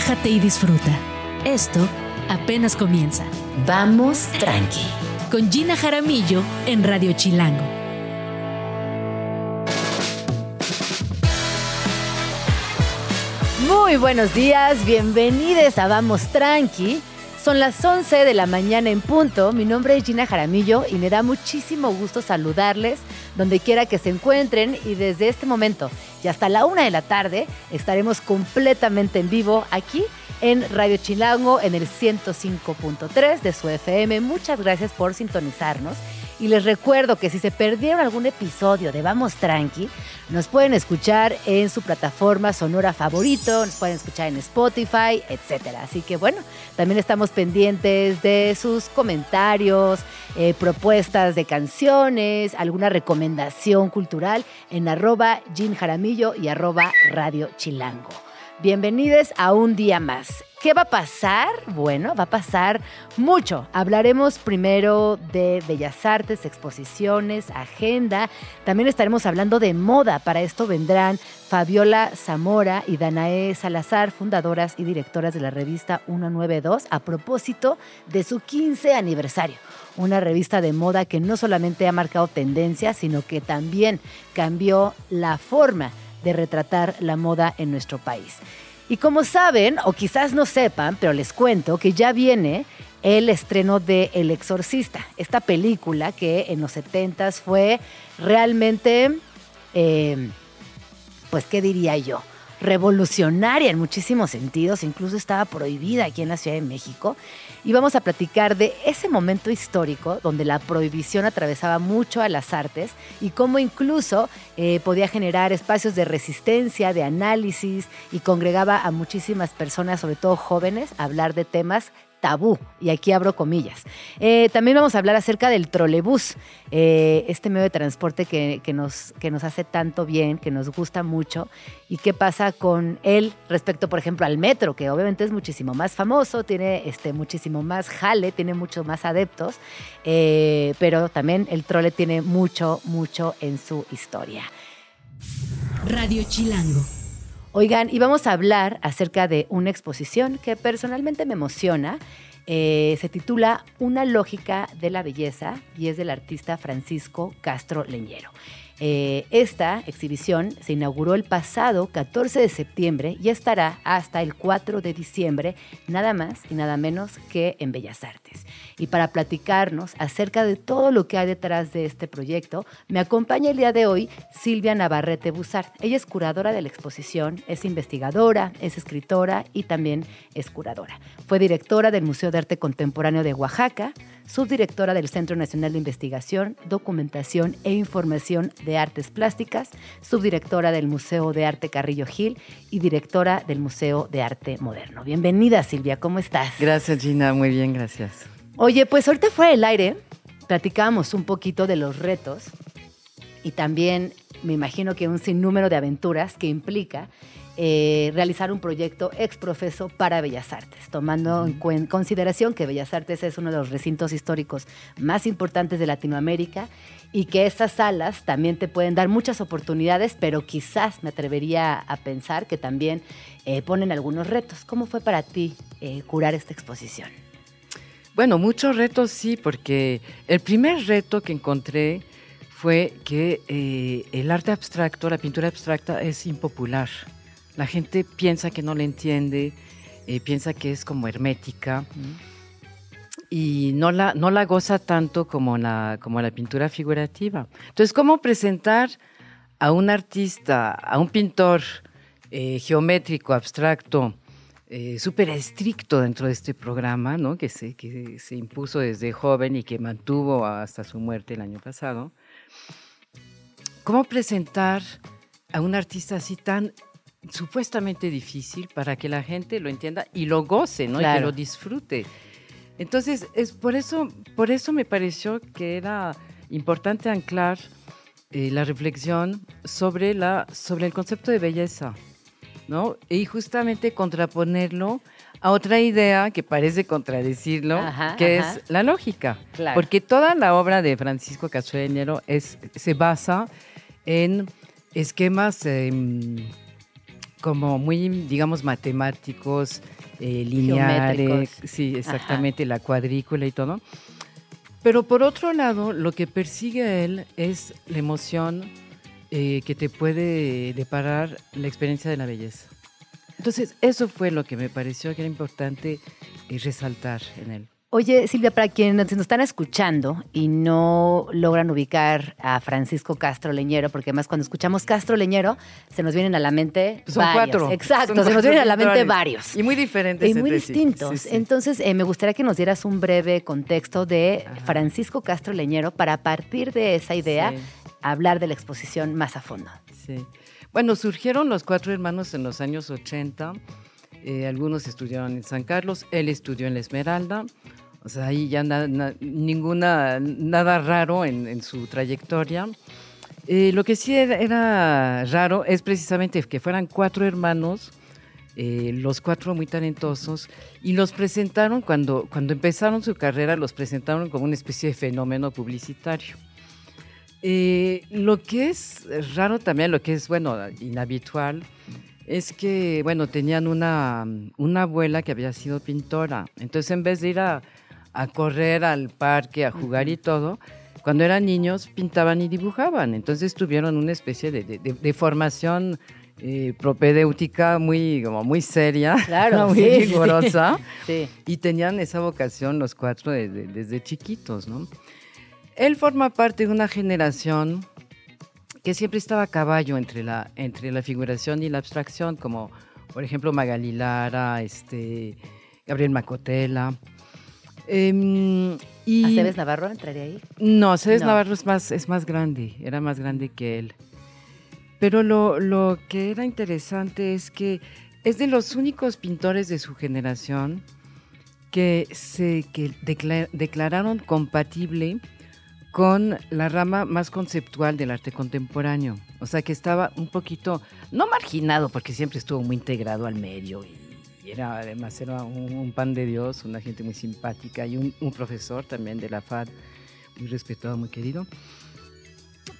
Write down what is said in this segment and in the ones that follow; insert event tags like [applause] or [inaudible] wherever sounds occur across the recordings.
relájate y disfruta. Esto apenas comienza. Vamos tranqui. Con Gina Jaramillo en Radio Chilango. Muy buenos días, bienvenidos a Vamos Tranqui. Son las 11 de la mañana en punto. Mi nombre es Gina Jaramillo y me da muchísimo gusto saludarles donde quiera que se encuentren y desde este momento y hasta la una de la tarde estaremos completamente en vivo aquí en Radio Chilango en el 105.3 de su FM. Muchas gracias por sintonizarnos y les recuerdo que si se perdieron algún episodio de Vamos Tranqui, nos pueden escuchar en su plataforma sonora favorito, nos pueden escuchar en Spotify, etc. Así que bueno, también estamos pendientes de sus comentarios, eh, propuestas de canciones, alguna recomendación cultural en arroba Jean Jaramillo y arroba Radio Chilango. Bienvenidos a un día más. ¿Qué va a pasar? Bueno, va a pasar mucho. Hablaremos primero de bellas artes, exposiciones, agenda. También estaremos hablando de moda. Para esto vendrán Fabiola Zamora y Danae Salazar, fundadoras y directoras de la revista 192, a propósito de su 15 aniversario. Una revista de moda que no solamente ha marcado tendencia, sino que también cambió la forma de retratar la moda en nuestro país. Y como saben, o quizás no sepan, pero les cuento que ya viene el estreno de El Exorcista, esta película que en los 70 fue realmente, eh, pues, ¿qué diría yo? revolucionaria en muchísimos sentidos, incluso estaba prohibida aquí en la Ciudad de México. Y vamos a platicar de ese momento histórico donde la prohibición atravesaba mucho a las artes y cómo incluso eh, podía generar espacios de resistencia, de análisis y congregaba a muchísimas personas, sobre todo jóvenes, a hablar de temas tabú, y aquí abro comillas. Eh, también vamos a hablar acerca del trolebús, eh, este medio de transporte que, nos, que nos hace tanto bien, que nos gusta mucho, y qué pasa con él respecto, por ejemplo, al metro, que obviamente es muchísimo más famoso, tiene este, muchísimo más jale, tiene muchos más adeptos, eh, pero también el trole tiene mucho, mucho en su historia. Radio Chilango. Oigan, y vamos a hablar acerca de una exposición que personalmente me emociona. Eh, se titula Una lógica de la belleza y es del artista Francisco Castro Leñero. Eh, esta exhibición se inauguró el pasado 14 de septiembre y estará hasta el 4 de diciembre, nada más y nada menos que en Bellas Artes. Y para platicarnos acerca de todo lo que hay detrás de este proyecto, me acompaña el día de hoy Silvia Navarrete Busart. Ella es curadora de la exposición, es investigadora, es escritora y también es curadora. Fue directora del Museo de Arte Contemporáneo de Oaxaca, subdirectora del Centro Nacional de Investigación, Documentación e Información de Artes Plásticas, subdirectora del Museo de Arte Carrillo Gil y directora del Museo de Arte Moderno. Bienvenida Silvia, ¿cómo estás? Gracias Gina, muy bien, gracias. Oye, pues ahorita fue el aire, platicamos un poquito de los retos y también me imagino que un sinnúmero de aventuras que implica eh, realizar un proyecto ex profeso para Bellas Artes, tomando en consideración que Bellas Artes es uno de los recintos históricos más importantes de Latinoamérica y que esas salas también te pueden dar muchas oportunidades, pero quizás me atrevería a pensar que también eh, ponen algunos retos. ¿Cómo fue para ti eh, curar esta exposición? Bueno, muchos retos sí, porque el primer reto que encontré fue que el arte abstracto, la pintura abstracta es impopular. La gente piensa que no le entiende, eh, piensa que es como hermética y no la, no la goza tanto como la, como la pintura figurativa. Entonces, ¿cómo presentar a un artista, a un pintor eh, geométrico, abstracto, eh, súper estricto dentro de este programa, ¿no? que, se, que se impuso desde joven y que mantuvo hasta su muerte el año pasado? ¿Cómo presentar a un artista así tan supuestamente difícil para que la gente lo entienda y lo goce, ¿no? Y que lo disfrute. Entonces, es por eso, por eso me pareció que era importante anclar eh, la reflexión sobre, la, sobre el concepto de belleza, ¿no? Y justamente contraponerlo a otra idea que parece contradecirlo, que es la lógica. Porque toda la obra de Francisco Castro es, se basa en esquemas... Em, como muy, digamos, matemáticos, eh, lineales, Geométricos. sí, exactamente, la cuadrícula y todo. Pero por otro lado, lo que persigue él es la emoción eh, que te puede deparar la experiencia de la belleza. Entonces, eso fue lo que me pareció que era importante eh, resaltar en él. Oye, Silvia, para quienes nos están escuchando y no logran ubicar a Francisco Castro Leñero, porque además cuando escuchamos Castro Leñero, se nos vienen a la mente Son varios. cuatro. Exacto, Son se nos vienen a la mente varios. Y muy diferentes. Y muy distintos. Sí, sí. Entonces, eh, me gustaría que nos dieras un breve contexto de Ajá. Francisco Castro Leñero para a partir de esa idea Sí. hablar de la exposición más a fondo. Sí. Bueno, surgieron los cuatro hermanos en los años 80. eh, algunos estudiaron en San Carlos, él estudió en La Esmeralda. O sea, ahí ya na- na- ninguna, nada raro en, en su trayectoria. Eh, lo que sí era, raro es precisamente que fueran cuatro hermanos, eh, los cuatro muy talentosos, y los presentaron cuando, cuando empezaron su carrera, los presentaron como una especie de fenómeno publicitario. Eh, lo que es raro también, lo que es, bueno, inhabitual, es que, bueno, tenían una, una abuela que había sido pintora. Entonces, en vez de ir a, a correr al parque, a jugar y todo, cuando eran niños pintaban y dibujaban. Entonces tuvieron una especie de, de- formación eh, propedéutica muy, como muy seria, Claro, [laughs] muy sí, sí. rigurosa. [laughs] Sí. Y tenían esa vocación los cuatro de- de- desde chiquitos, ¿no? Él forma parte de una generación que siempre estaba a caballo entre la, entre la figuración y la abstracción, como por ejemplo Magali Lara, este, Gabriel Macotela. Em, y ¿Aceves Navarro entraría ahí? no, No. Navarro es más, es más grande, era más grande que él. Pero lo, lo que era interesante es que es de los únicos pintores de su generación que se que decla- declararon compatible con la rama más conceptual del arte contemporáneo. O sea, que estaba un poquito, no marginado, porque siempre estuvo muy integrado al medio y, era además era un, un pan de Dios, una gente muy simpática y un, un profesor también de la FAD, muy respetado, muy querido.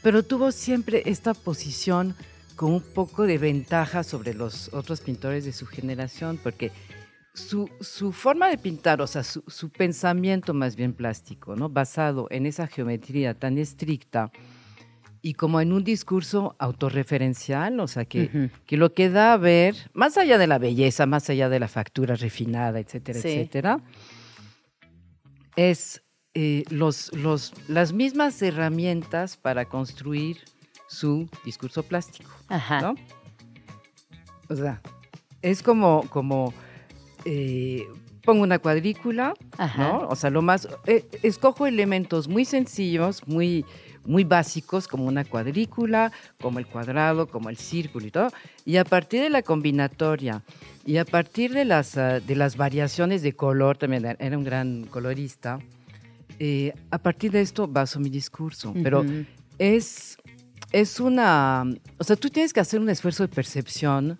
Pero tuvo siempre esta posición con un poco de ventaja sobre los otros pintores de su generación, porque su, su forma de pintar, o sea, su, su pensamiento más bien plástico, ¿no? basado en esa geometría tan estricta y como en un discurso autorreferencial, o sea, que, que lo que da a ver, más allá de la belleza, más allá de la factura refinada, etcétera, Sí. etcétera, es eh, los, los, las mismas herramientas para construir su discurso plástico. Ajá. ¿no? O sea, es como, como eh, pongo una cuadrícula, Ajá. ¿no? O sea, lo más, eh, escojo elementos muy sencillos, muy, muy básicos, como una cuadrícula, como el cuadrado, como el círculo y todo, y a partir de la combinatoria y a partir de las, ah, de las variaciones de color, también era un gran colorista, eh, a partir de esto baso mi discurso, pero Ujú. es, es una, o sea, tú tienes que hacer un esfuerzo de percepción,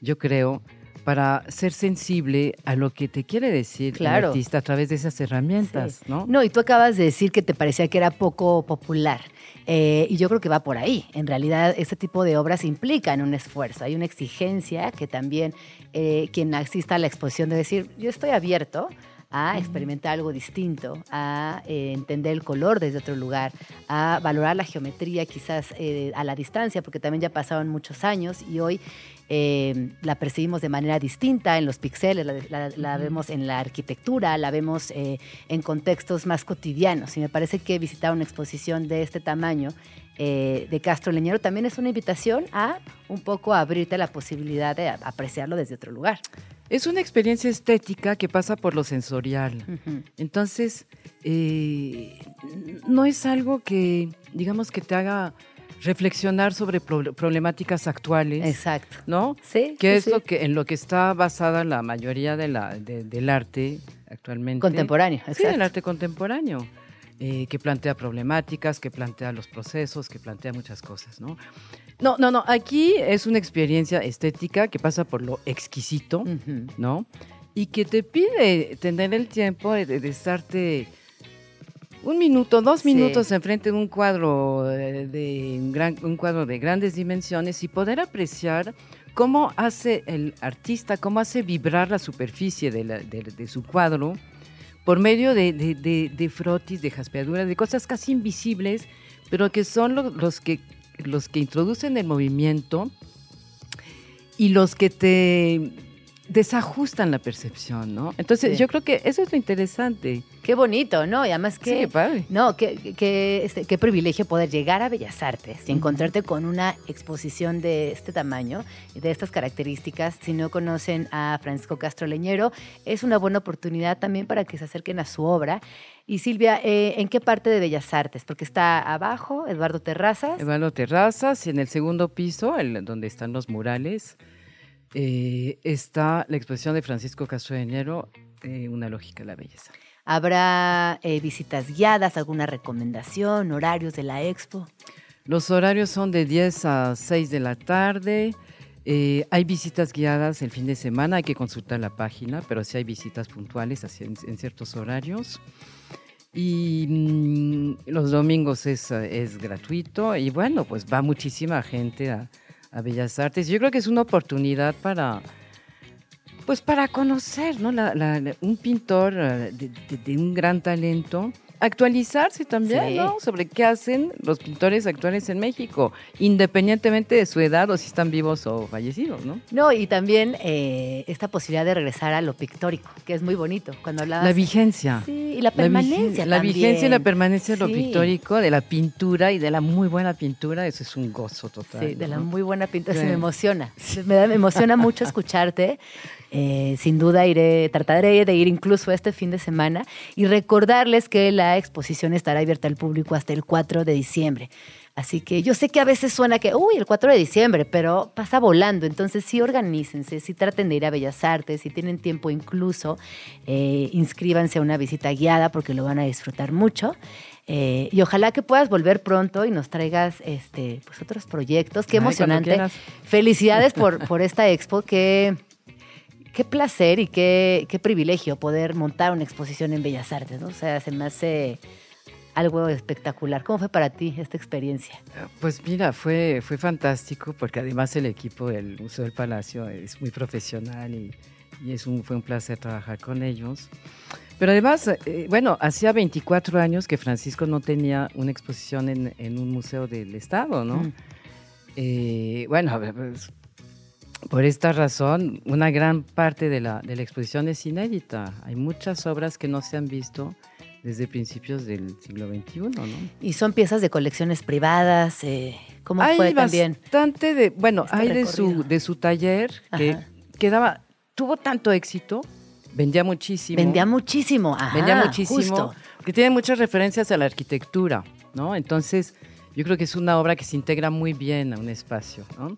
yo creo, para ser sensible a lo que te quiere decir Claro. el artista a través de esas herramientas, Sí. ¿no? No, y tú acabas de decir que te parecía que era poco popular. Eh, y yo creo que va por ahí. En realidad, este tipo de obras implican un esfuerzo. Hay una exigencia que también eh, quien asista a la exposición de decir, yo estoy abierto a experimentar algo distinto, a eh, entender el color desde otro lugar, a valorar la geometría quizás eh, a la distancia, porque también ya pasaron muchos años y hoy eh, la percibimos de manera distinta en los píxeles, la, la- la vemos en la arquitectura, la vemos en contextos más cotidianos. Y me parece que visitar una exposición de este tamaño eh, de Castro Leñero también es una invitación a un poco abrirte la posibilidad de apreciarlo desde otro lugar. Es una experiencia estética que pasa por lo sensorial. Entonces, eh, no es algo que, digamos, que te haga reflexionar sobre pro- problemáticas actuales, Exacto. ¿no? Sí. que sí, es sí. lo que en lo que está basada la mayoría de la, de- del arte actualmente. Contemporáneo, Sí, exacto. el arte contemporáneo, eh, que plantea problemáticas, que plantea los procesos, que plantea muchas cosas, ¿no? No, no, no, aquí es una experiencia estética que pasa por lo exquisito. ¿no? Y que te pide tener el tiempo de, de estarte un minuto, dos Sí. minutos enfrente de un cuadro eh, de un, gran, un cuadro de grandes dimensiones y poder apreciar cómo hace el artista, cómo hace vibrar la superficie de, la- de- de su cuadro por medio de, de- de- de frotis, de jaspeaduras, de cosas casi invisibles, pero que son lo- los, que, los que introducen el movimiento y los que te desajustan la percepción, ¿no? Entonces, Sí. yo creo que eso es lo interesante. Qué bonito, ¿no? Y además que... Sí, padre. No, qué, este, qué privilegio poder llegar a Bellas Artes y encontrarte con una exposición de este tamaño y de estas características. Si no conocen a Francisco Castro Leñero, es una buena oportunidad también para que se acerquen a su obra. Y Silvia, eh, ¿en qué parte de Bellas Artes? Porque está abajo, Eduardo Terrazas. Evalo Terrazas, y en el segundo piso, el- donde están los murales, eh, está la exposición de Francisco Castro de Enero, eh, Una lógica de la belleza. ¿Habrá eh, visitas guiadas, alguna recomendación, horarios de la expo? Los horarios son de 10 a 6 de la tarde. eh, hay visitas guiadas el fin de semana, hay que consultar la página, pero sí hay visitas puntuales en, en ciertos horarios. Y mm, los domingos es, es gratuito y bueno, pues va muchísima gente a, a Bellas Artes. Yo creo que es una oportunidad para, pues para conocer, ¿no? Un pintor eh, de un gran talento, actualizarse también, Sí. ¿no? Sobre qué hacen los pintores actuales en México, independientemente de su edad o si están vivos o fallecidos, ¿no? No, y también eh, esta posibilidad de regresar a lo pictórico, que es muy bonito. Cuando hablabas... La vigencia. Sí, y la permanencia La, también. vigencia y la permanencia de lo pictórico, de la pintura y de la muy buena pintura, eso es un gozo total. Sí, de la muy buena pintura. Se Sí. me emociona. Me, da- me emociona mucho escucharte. Eh, sin duda iré, trataré de ir incluso este fin de semana y recordarles que la exposición estará abierta al público hasta el 4 de diciembre. Así que yo sé que a veces suena que, uy, el 4 de diciembre, pero pasa volando. Entonces sí organícense, sí traten de ir a Bellas Artes, si tienen tiempo incluso, eh, inscríbanse a una visita guiada porque lo van a disfrutar mucho. Eh, y ojalá que puedas volver pronto y nos traigas este, pues, otros proyectos. Qué emocionante. Felicidades [laughs] por, por esta expo. Qué, qué placer y qué, qué privilegio poder montar una exposición en Bellas Artes. ¿no? O sea, se me hace algo espectacular. ¿Cómo fue para ti esta experiencia? Pues mira, fue, fue fantástico porque además el equipo del Museo del Palacio es muy profesional y, y es un, fue un placer trabajar con ellos. Pero además, eh, bueno, hacía 24 años que Francisco no tenía una exposición en, en un museo del Estado, ¿no? Mm. Eh, bueno, pues, por esta razón, una gran parte de la, de la exposición es inédita. Hay muchas obras que no se han visto desde principios del siglo XXI, ¿no? Y son piezas de colecciones privadas. eh, ¿Cómo hay fue también? bastante de, bueno, este hay de su, de su taller que, que daba, tuvo tanto éxito, vendía muchísimo. Vendía muchísimo. Ajá, vendía muchísimo, justo. que tiene muchas referencias a la arquitectura, ¿no? Entonces, yo creo que es una obra que se integra muy bien a un espacio, ¿no?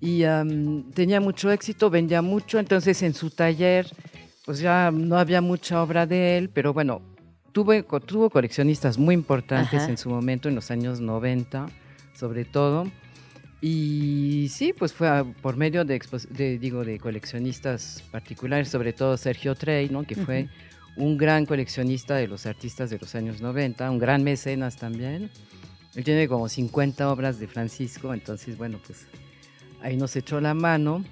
Y am, tenía mucho éxito, vendía mucho, entonces en su taller, pues ya no había mucha obra de él, pero bueno, tuvo, tuvo coleccionistas muy importantes Ajá. en su momento, en los años 90, sobre todo. Y sí, pues fue a- por medio de, de, digo, de coleccionistas particulares, sobre todo Sergio Trey, ¿no? que fue un gran coleccionista de los artistas de los años 90, un gran mecenas también. Él tiene como 50 obras de Francisco, entonces, bueno, pues ahí nos echó la mano.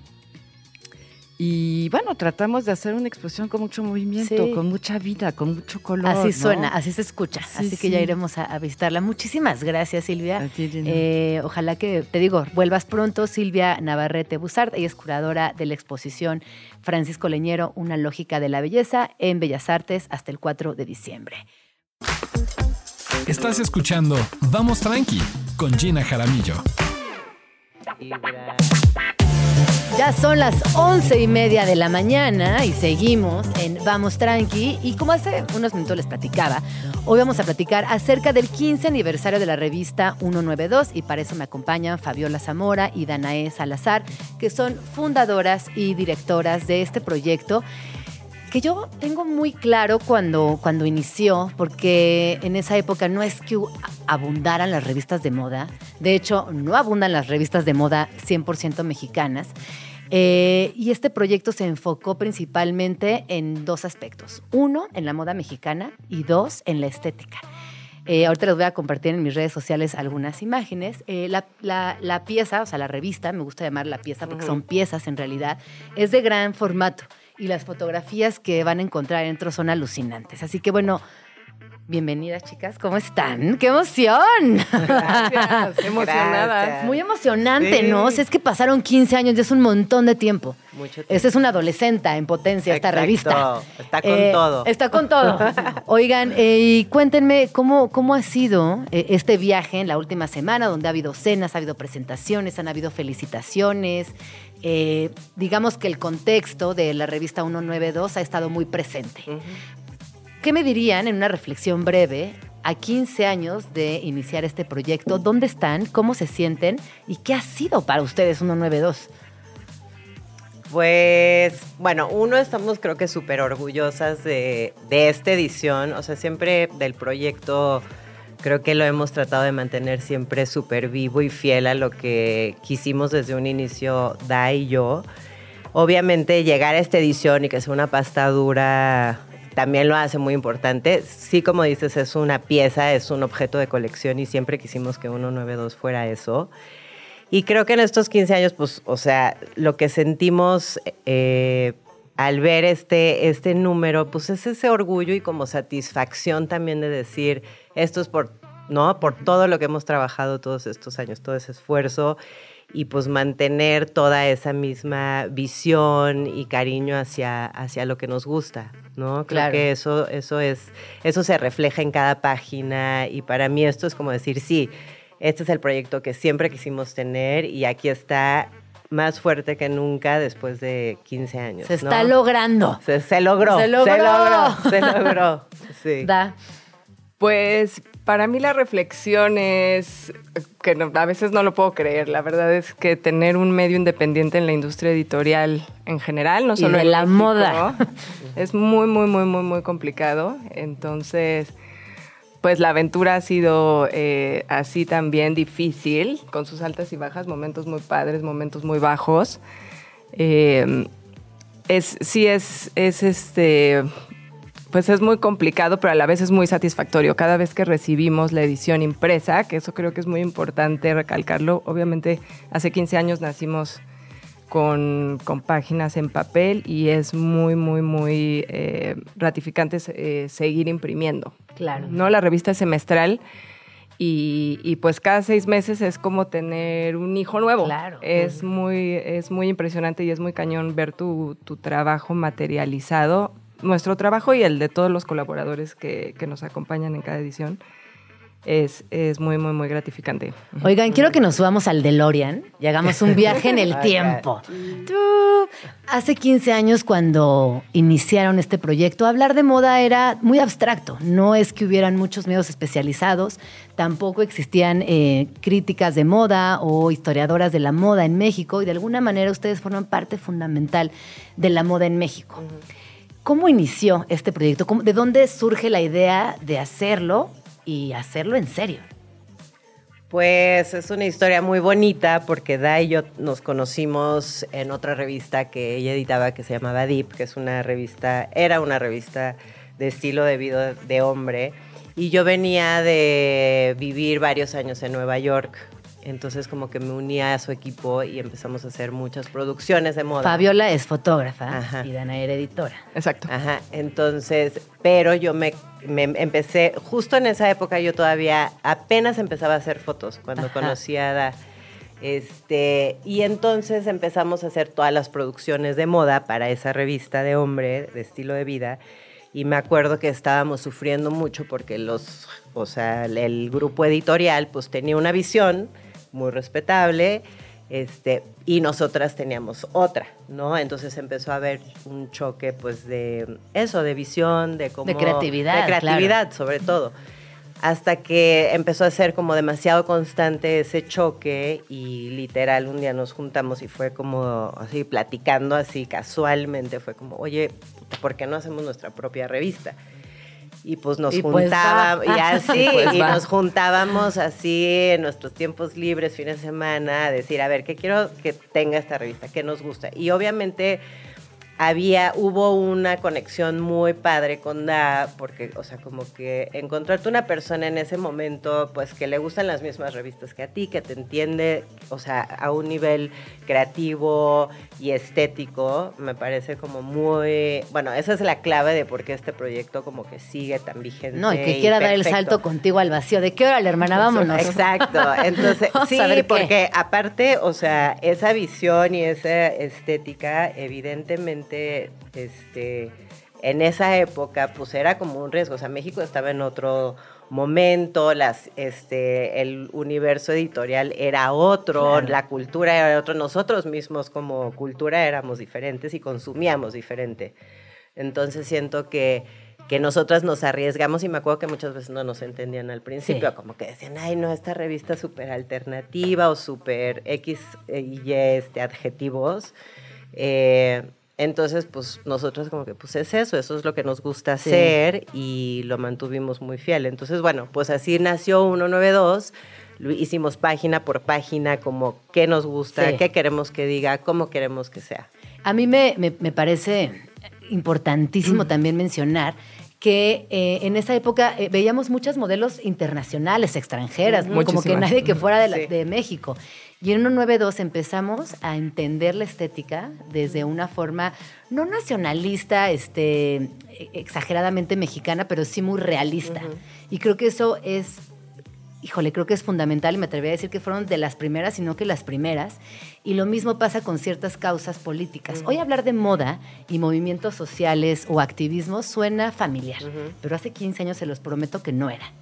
Y bueno, tratamos de hacer una exposición con mucho movimiento, Sí. con mucha vida, con mucho color. Así ¿no? suena, así se escucha. Sí, así que ya iremos a, a visitarla. Muchísimas gracias, Silvia. A ti, Gina. Eh, ojalá que, te digo, vuelvas pronto. Silvia Navarrete Busart, ella es curadora de la exposición Francisco Leñero, Una lógica de la belleza, en Bellas Artes hasta el 4 de diciembre. Estás escuchando Vamos Tranqui con Gina Jaramillo. Ya son las once y media de la mañana y seguimos en Vamos Tranqui. Y como hace unos minutos les platicaba, hoy vamos a platicar acerca del 15 aniversario de la revista 192 y para eso me acompañan Fabiola Zamora y Danae Salazar, que son fundadoras y directoras de este proyecto que yo tengo muy claro cuando, cuando inició, porque en esa época no es que abundaran las revistas de moda, de hecho no abundan las revistas de moda 100% mexicanas, eh, y este proyecto se enfocó principalmente en dos aspectos, uno en la moda mexicana y dos en la estética. Eh, ahorita les voy a compartir en mis redes sociales algunas imágenes. Eh, la, la- la pieza, o sea, la revista, me gusta llamar la pieza porque son piezas en realidad, es de gran formato y las fotografías que van a encontrar dentro son alucinantes. Así que bueno, bienvenidas chicas, ¿cómo están? ¡Qué emoción! Gracias, emocionada. Gracias. Muy emocionante, Sí. ¿no? O sea, es que pasaron 15 años, ya es un montón de tiempo. Mucho tiempo. Esa es una adolescente en potencia, esta revista. Está con Eh, todo. Está con todo. [laughs] Oigan, eh, y cuéntenme cómo, cómo ha sido eh, este viaje en la última semana, donde ha habido cenas, ha habido presentaciones, han habido felicitaciones. Eh, digamos que el contexto de la revista 192 ha estado muy presente. ¿Qué me dirían en una reflexión breve a 15 años de iniciar este proyecto? ¿Dónde están? ¿Cómo se sienten? ¿Y qué ha sido para ustedes 192? Pues, bueno, uno, estamos creo que súper orgullosas de, de esta edición. O sea, siempre del proyecto, creo que lo hemos tratado de mantener siempre súper vivo y fiel a lo que quisimos desde un inicio, Da y yo. Obviamente, llegar a esta edición y que sea una pasta dura también lo hace muy importante. Sí, como dices, es una pieza, es un objeto de colección y siempre quisimos que 192 fuera eso. Y creo que en estos 15 años, pues, o sea, lo que sentimos eh, al ver este, este número, pues es ese orgullo y como satisfacción también de decir, esto es por, ¿no? Por todo lo que hemos trabajado todos estos años, todo ese esfuerzo y pues mantener toda esa misma visión y cariño hacia, hacia lo que nos gusta, ¿no? Creo Claro. que eso, eso es, eso se refleja en cada página y para mí esto es como decir, sí, este es el proyecto que siempre quisimos tener y aquí está más fuerte que nunca después de 15 años. Se está ¿no? logrando. Se, se logró, Se se logró. logró, se logró, [laughs] sí. Da. Pues para mí la reflexión es que no- a veces no lo puedo creer. La verdad es que tener un medio independiente en la industria editorial en general, no Y solo de en la México, moda. [laughs] es muy, muy, muy, muy, muy complicado. Entonces, pues la aventura ha sido eh, así también difícil, con sus altas y bajas, momentos muy padres, momentos muy bajos. Eh, es, sí es, es este, pues es muy complicado, pero a la vez es muy satisfactorio. Cada vez que recibimos la edición impresa, que eso creo que es muy importante recalcarlo, obviamente hace 15 años nacimos con, con páginas en papel y es muy, muy, muy eh, gratificante eh, seguir imprimiendo. Claro. ¿no? La revista es semestral y, y, pues cada seis meses es como tener un hijo nuevo. Claro. Es muy, es muy impresionante y es muy cañón ver tu, tu trabajo materializado, nuestro trabajo y el de todos los colaboradores que, que nos acompañan en cada edición. Es, es muy, muy, muy gratificante. Oigan, quiero que nos subamos al DeLorean y hagamos un viaje en el [laughs] tiempo. Tú, hace 15 años cuando iniciaron este proyecto, hablar de moda era muy abstracto. No es que hubieran muchos medios especializados, tampoco existían eh, críticas de moda o historiadoras de la moda en México y de alguna manera ustedes forman parte fundamental de la moda en México. ¿Cómo inició este proyecto? ¿Cómo- ¿De dónde surge la idea de hacerlo y hacerlo en serio? Pues es una historia muy bonita porque Da y yo nos conocimos en otra revista que ella editaba que se llamaba Deep, que es una revista, era una revista de estilo de vida de hombre. Y yo venía de vivir varios años en Nueva York. Entonces como que me unía a su equipo y empezamos a hacer muchas producciones de moda. Fabiola es fotógrafa Ajá. y Dana era editora. Exacto. Ajá, entonces, pero yo me, me empecé, justo en esa época yo todavía apenas empezaba a hacer fotos cuando Ajá. conocí a Da. Este, y entonces empezamos a hacer todas las producciones de moda para esa revista de hombre, de estilo de vida. Y me acuerdo que estábamos sufriendo mucho porque los, o sea, el, el grupo editorial pues tenía una visión muy respetable, este, y nosotras teníamos otra, ¿no? Entonces empezó a haber un choque, pues, de eso, de visión, de cómo... De creatividad, De creatividad, sobre todo. Hasta que empezó a ser como demasiado constante ese choque y literal un día nos juntamos y fue como así platicando así casualmente, fue como, oye, ¿por qué no hacemos nuestra propia revista? Y pues nos Y pues juntábamos, y así, [laughs] Pues y va. nos juntábamos así en nuestros tiempos libres, fines de semana, a decir, a ver, ¿qué quiero que tenga esta revista? ¿Qué nos gusta? Y obviamente había, hubo una conexión muy padre con Da, porque, o sea, como que encontrarte una persona en ese momento, pues que le gustan las mismas revistas que a ti, que te entiende, o sea, a un nivel creativo y estético, me parece como muy, bueno, esa es la clave de por qué este proyecto como que sigue tan vigente. No, y que quiera dar el salto contigo al vacío. ¿De qué hora, la hermana? Vámonos. Exacto. Entonces, [laughs] sí, porque aparte, o sea, esa visión y esa estética, evidentemente, este, en esa época, pues era como un riesgo. O sea, México estaba en otro momento, las, este, el universo editorial era otro, la cultura era otro, nosotros mismos como cultura éramos diferentes y consumíamos diferente. Entonces siento que, que nosotras nos arriesgamos y me acuerdo que muchas veces no nos entendían al principio, como que decían, ay, no, esta revista súper alternativa o súper X y este, adjetivos. Eh, entonces, pues nosotros como que, pues es eso, eso es lo que nos gusta hacer y lo mantuvimos muy fiel. Entonces, bueno, pues así nació 192, hicimos página por página como qué nos gusta, qué queremos que diga, cómo queremos que sea. A mí me, me, parece importantísimo mm. también mencionar que eh, en esa época eh, veíamos muchos modelos internacionales, extranjeras, como que nadie que fuera de, de México. Y en 192 empezamos a entender la estética desde una forma no nacionalista, este, exageradamente mexicana, pero sí muy realista. Y creo que eso es, híjole, creo que es fundamental y me atrevería a decir que fueron de las primeras, sino que las primeras. Y lo mismo pasa con ciertas causas políticas. Hoy hablar de moda y movimientos sociales o activismo suena familiar, pero hace 15 años se los prometo que no era.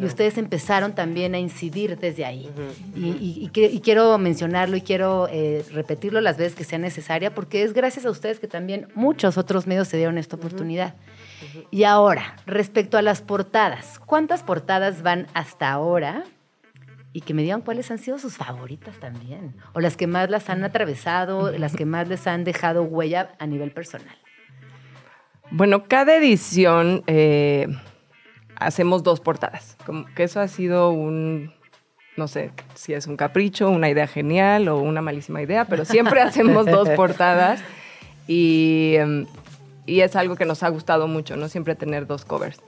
Y ustedes empezaron también a incidir desde ahí. y, quiero mencionarlo y quiero eh, repetirlo las veces que sea necesaria, porque es gracias a ustedes que también muchos otros medios se dieron esta oportunidad. Y ahora, respecto a las portadas, ¿cuántas portadas van hasta ahora? Y que me digan cuáles han sido sus favoritas también, o las que más las han atravesado, las que más les han dejado huella a nivel personal. Bueno, cada edición... Eh, hacemos dos portadas. Como que eso ha sido un, no sé si es un capricho, una idea genial o una malísima idea, pero siempre hacemos dos [laughs] portadas em, y, es algo que nos ha gustado mucho, ¿no? Siempre tener dos covers.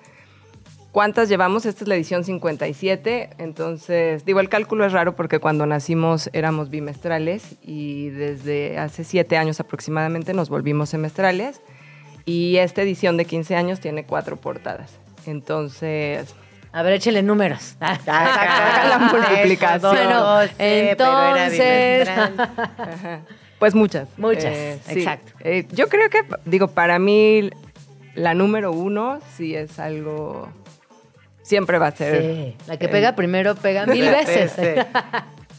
¿Cuántas llevamos? Esta es la edición 57, entonces, digo, el cálculo es raro porque cuando nacimos éramos bimestrales y desde hace siete años aproximadamente nos volvimos semestrales y esta edición de 15 años tiene cuatro portadas. Entonces... A ver, échele números. [laughs] la multiplicación. Bueno, entonces... [laughs] pues muchas. Muchas, eh, exacto. Eh, yo creo que, digo, para mí la número uno sí es algo... Siempre va a ser... Sí, la que pega primero pega [laughs] mil veces.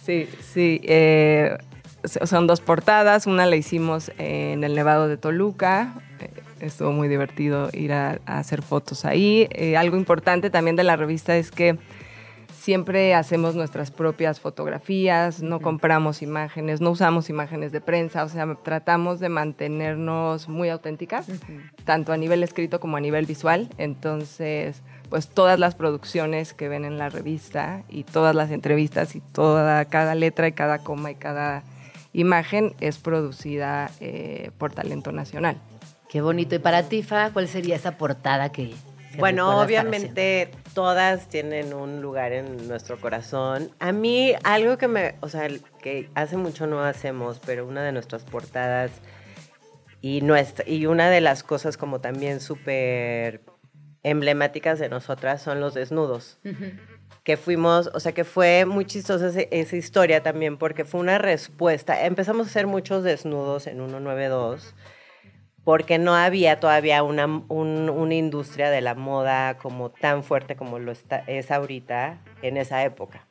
sí, sí. Eh, son dos portadas. Una la hicimos en el Nevado de Toluca, estuvo muy divertido ir a, hacer fotos ahí. Algo importante también de la revista es que siempre hacemos nuestras propias fotografías, no compramos imágenes, no usamos imágenes de prensa, o sea, tratamos de mantenernos muy auténticas, tanto a nivel escrito como a nivel visual. Entonces, pues todas las producciones que ven en la revista y todas las entrevistas y toda cada letra y cada coma y cada imagen es producida eh, por Talento Nacional. Qué bonito. ¿Y para ti, Fa, cuál sería esa portada que... bueno, obviamente todas tienen un lugar en nuestro corazón. A mí algo que me, o sea, que hace mucho no hacemos, pero una de nuestras portadas y nuestra y una de las cosas como también súper emblemáticas de nosotras son los desnudos. Que fuimos, o sea, que fue muy chistosa esa historia también porque fue una respuesta. Empezamos a hacer muchos desnudos en 192 porque no había todavía una, una, industria de la moda como tan fuerte como lo está, es ahorita en esa época.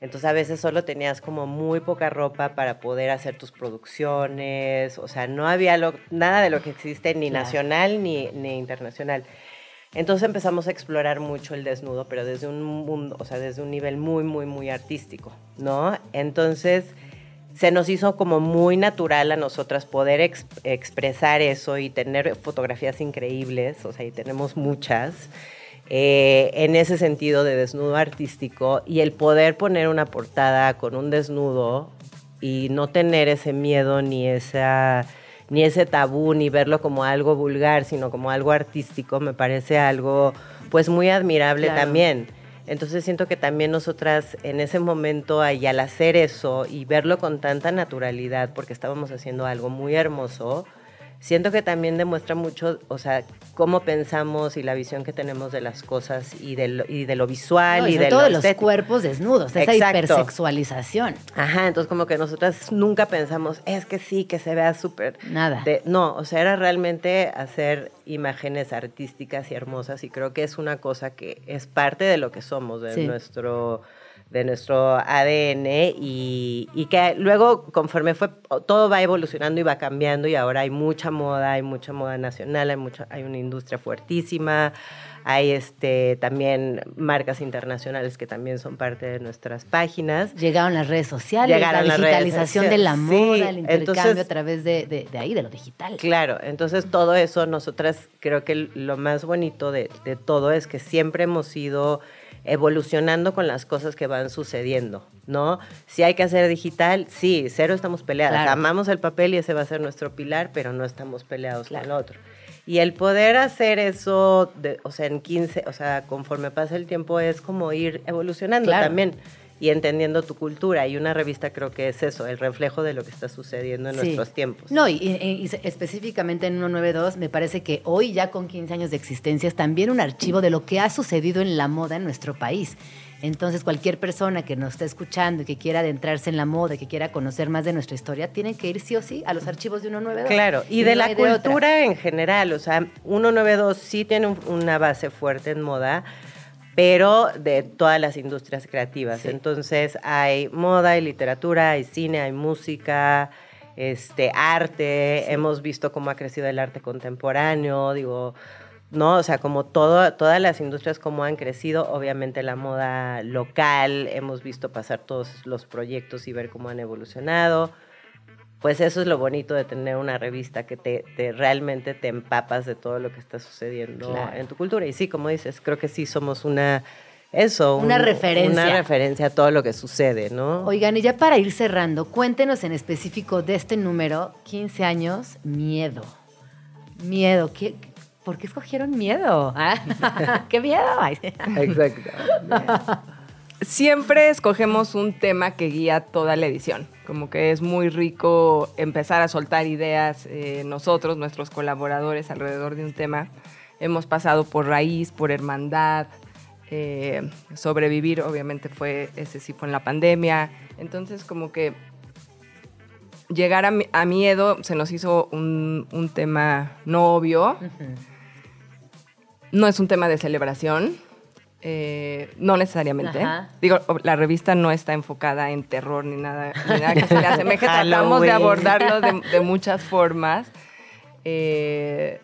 Entonces a veces solo tenías como muy poca ropa para poder hacer tus producciones, o sea, no había nada de lo que existe ni nacional ni, ni internacional. Entonces empezamos a explorar mucho el desnudo, pero desde un mundo, o sea, desde un nivel muy, muy, muy artístico, ¿no? Entonces se nos hizo como muy natural a nosotras poder expresar eso y tener fotografías increíbles, o sea, y tenemos muchas, eh, en ese sentido de desnudo artístico y el poder poner una portada con un desnudo y no tener ese miedo ni esa ni ese tabú, ni verlo como algo vulgar, sino como algo artístico, me parece algo pues muy admirable Claro. también. Entonces siento que también nosotras en ese momento y al hacer eso y verlo con tanta naturalidad, porque estábamos haciendo algo muy hermoso, siento que también demuestra mucho, o sea, cómo pensamos y la visión que tenemos de las cosas y de lo, y de lo visual No, y, de todo lo de los estético. cuerpos desnudos, esa Exacto. hipersexualización. Ajá, entonces como que nosotras nunca pensamos, es que sí, que se vea súper... Nada. de- no, o sea, era realmente hacer imágenes artísticas y hermosas y creo que es una cosa que es parte de lo que somos, de Sí. nuestro de nuestro ADN y, y que luego conforme fue todo va evolucionando y va cambiando y ahora hay mucha moda, hay mucha moda nacional, hay mucha, hay una industria fuertísima, hay este también marcas internacionales que también son parte de nuestras páginas. Llegaron las redes sociales, Llegaron la las redes digitalización de la moda, sí. el intercambio Entonces- a través de, de- de ahí, de lo digital. Claro, entonces todo eso, nosotras creo que lo más bonito de, de todo es que siempre hemos ido evolucionando con las cosas que van sucediendo, ¿no? Si hay que hacer digital, sí, cero estamos peleadas. Claro. Amamos el papel y ese va a ser nuestro pilar, pero no estamos peleados Claro. con el otro. Y el poder hacer eso, de- o sea, en 15, o sea, conforme pasa el tiempo, es como ir evolucionando Claro. también y entendiendo tu cultura. Y una revista creo que es eso, el reflejo de lo que está sucediendo en Sí. nuestros tiempos. No, y, y- y específicamente en 192, me parece que hoy, ya con 15 años de existencia, es también un archivo de lo que ha sucedido en la moda en nuestro país. Entonces, cualquier persona que nos esté escuchando y que quiera adentrarse en la moda, que quiera conocer más de nuestra historia, tiene que ir sí o sí a los archivos de 192. Claro, y de no la cultura en general, o sea, 192 sí tiene un- una base fuerte en moda, pero de todas las industrias creativas. Sí. Entonces hay moda, hay literatura, hay cine, hay música, este, arte, hemos visto cómo ha crecido el arte contemporáneo, digo, ¿no? O sea, como todo, todas las industrias como han crecido, obviamente la moda local, hemos visto pasar todos los proyectos y ver cómo han evolucionado. Pues eso es lo bonito de tener una revista que te, te- realmente te empapas de todo lo que está sucediendo Claro. en tu cultura. Y sí, como dices, creo que sí somos una eso, Una referencia. Una referencia a todo lo que sucede, ¿no? Oigan, y ya para ir cerrando, cuéntenos en específico de este número, 15 años, miedo. Miedo. ¿Qué, ¿Por qué escogieron miedo? Ah, [laughs] ¡Qué miedo! Exacto. [laughs] Siempre escogemos un tema que guía toda la edición. Como que es muy rico empezar a soltar ideas eh, nosotros, nuestros colaboradores, alrededor de un tema. Hemos pasado por raíz, por hermandad, eh, sobrevivir, obviamente fue, ese sí fue en la pandemia. Entonces, como que llegar a, mi- a miedo se nos hizo un, un tema no obvio. No es un tema de celebración, eh, no necesariamente. Ajá. Digo, la revista no está enfocada en terror ni nada, ni nada que se le asemeje. [laughs] Tratamos de abordarlo de, de muchas formas. Eh,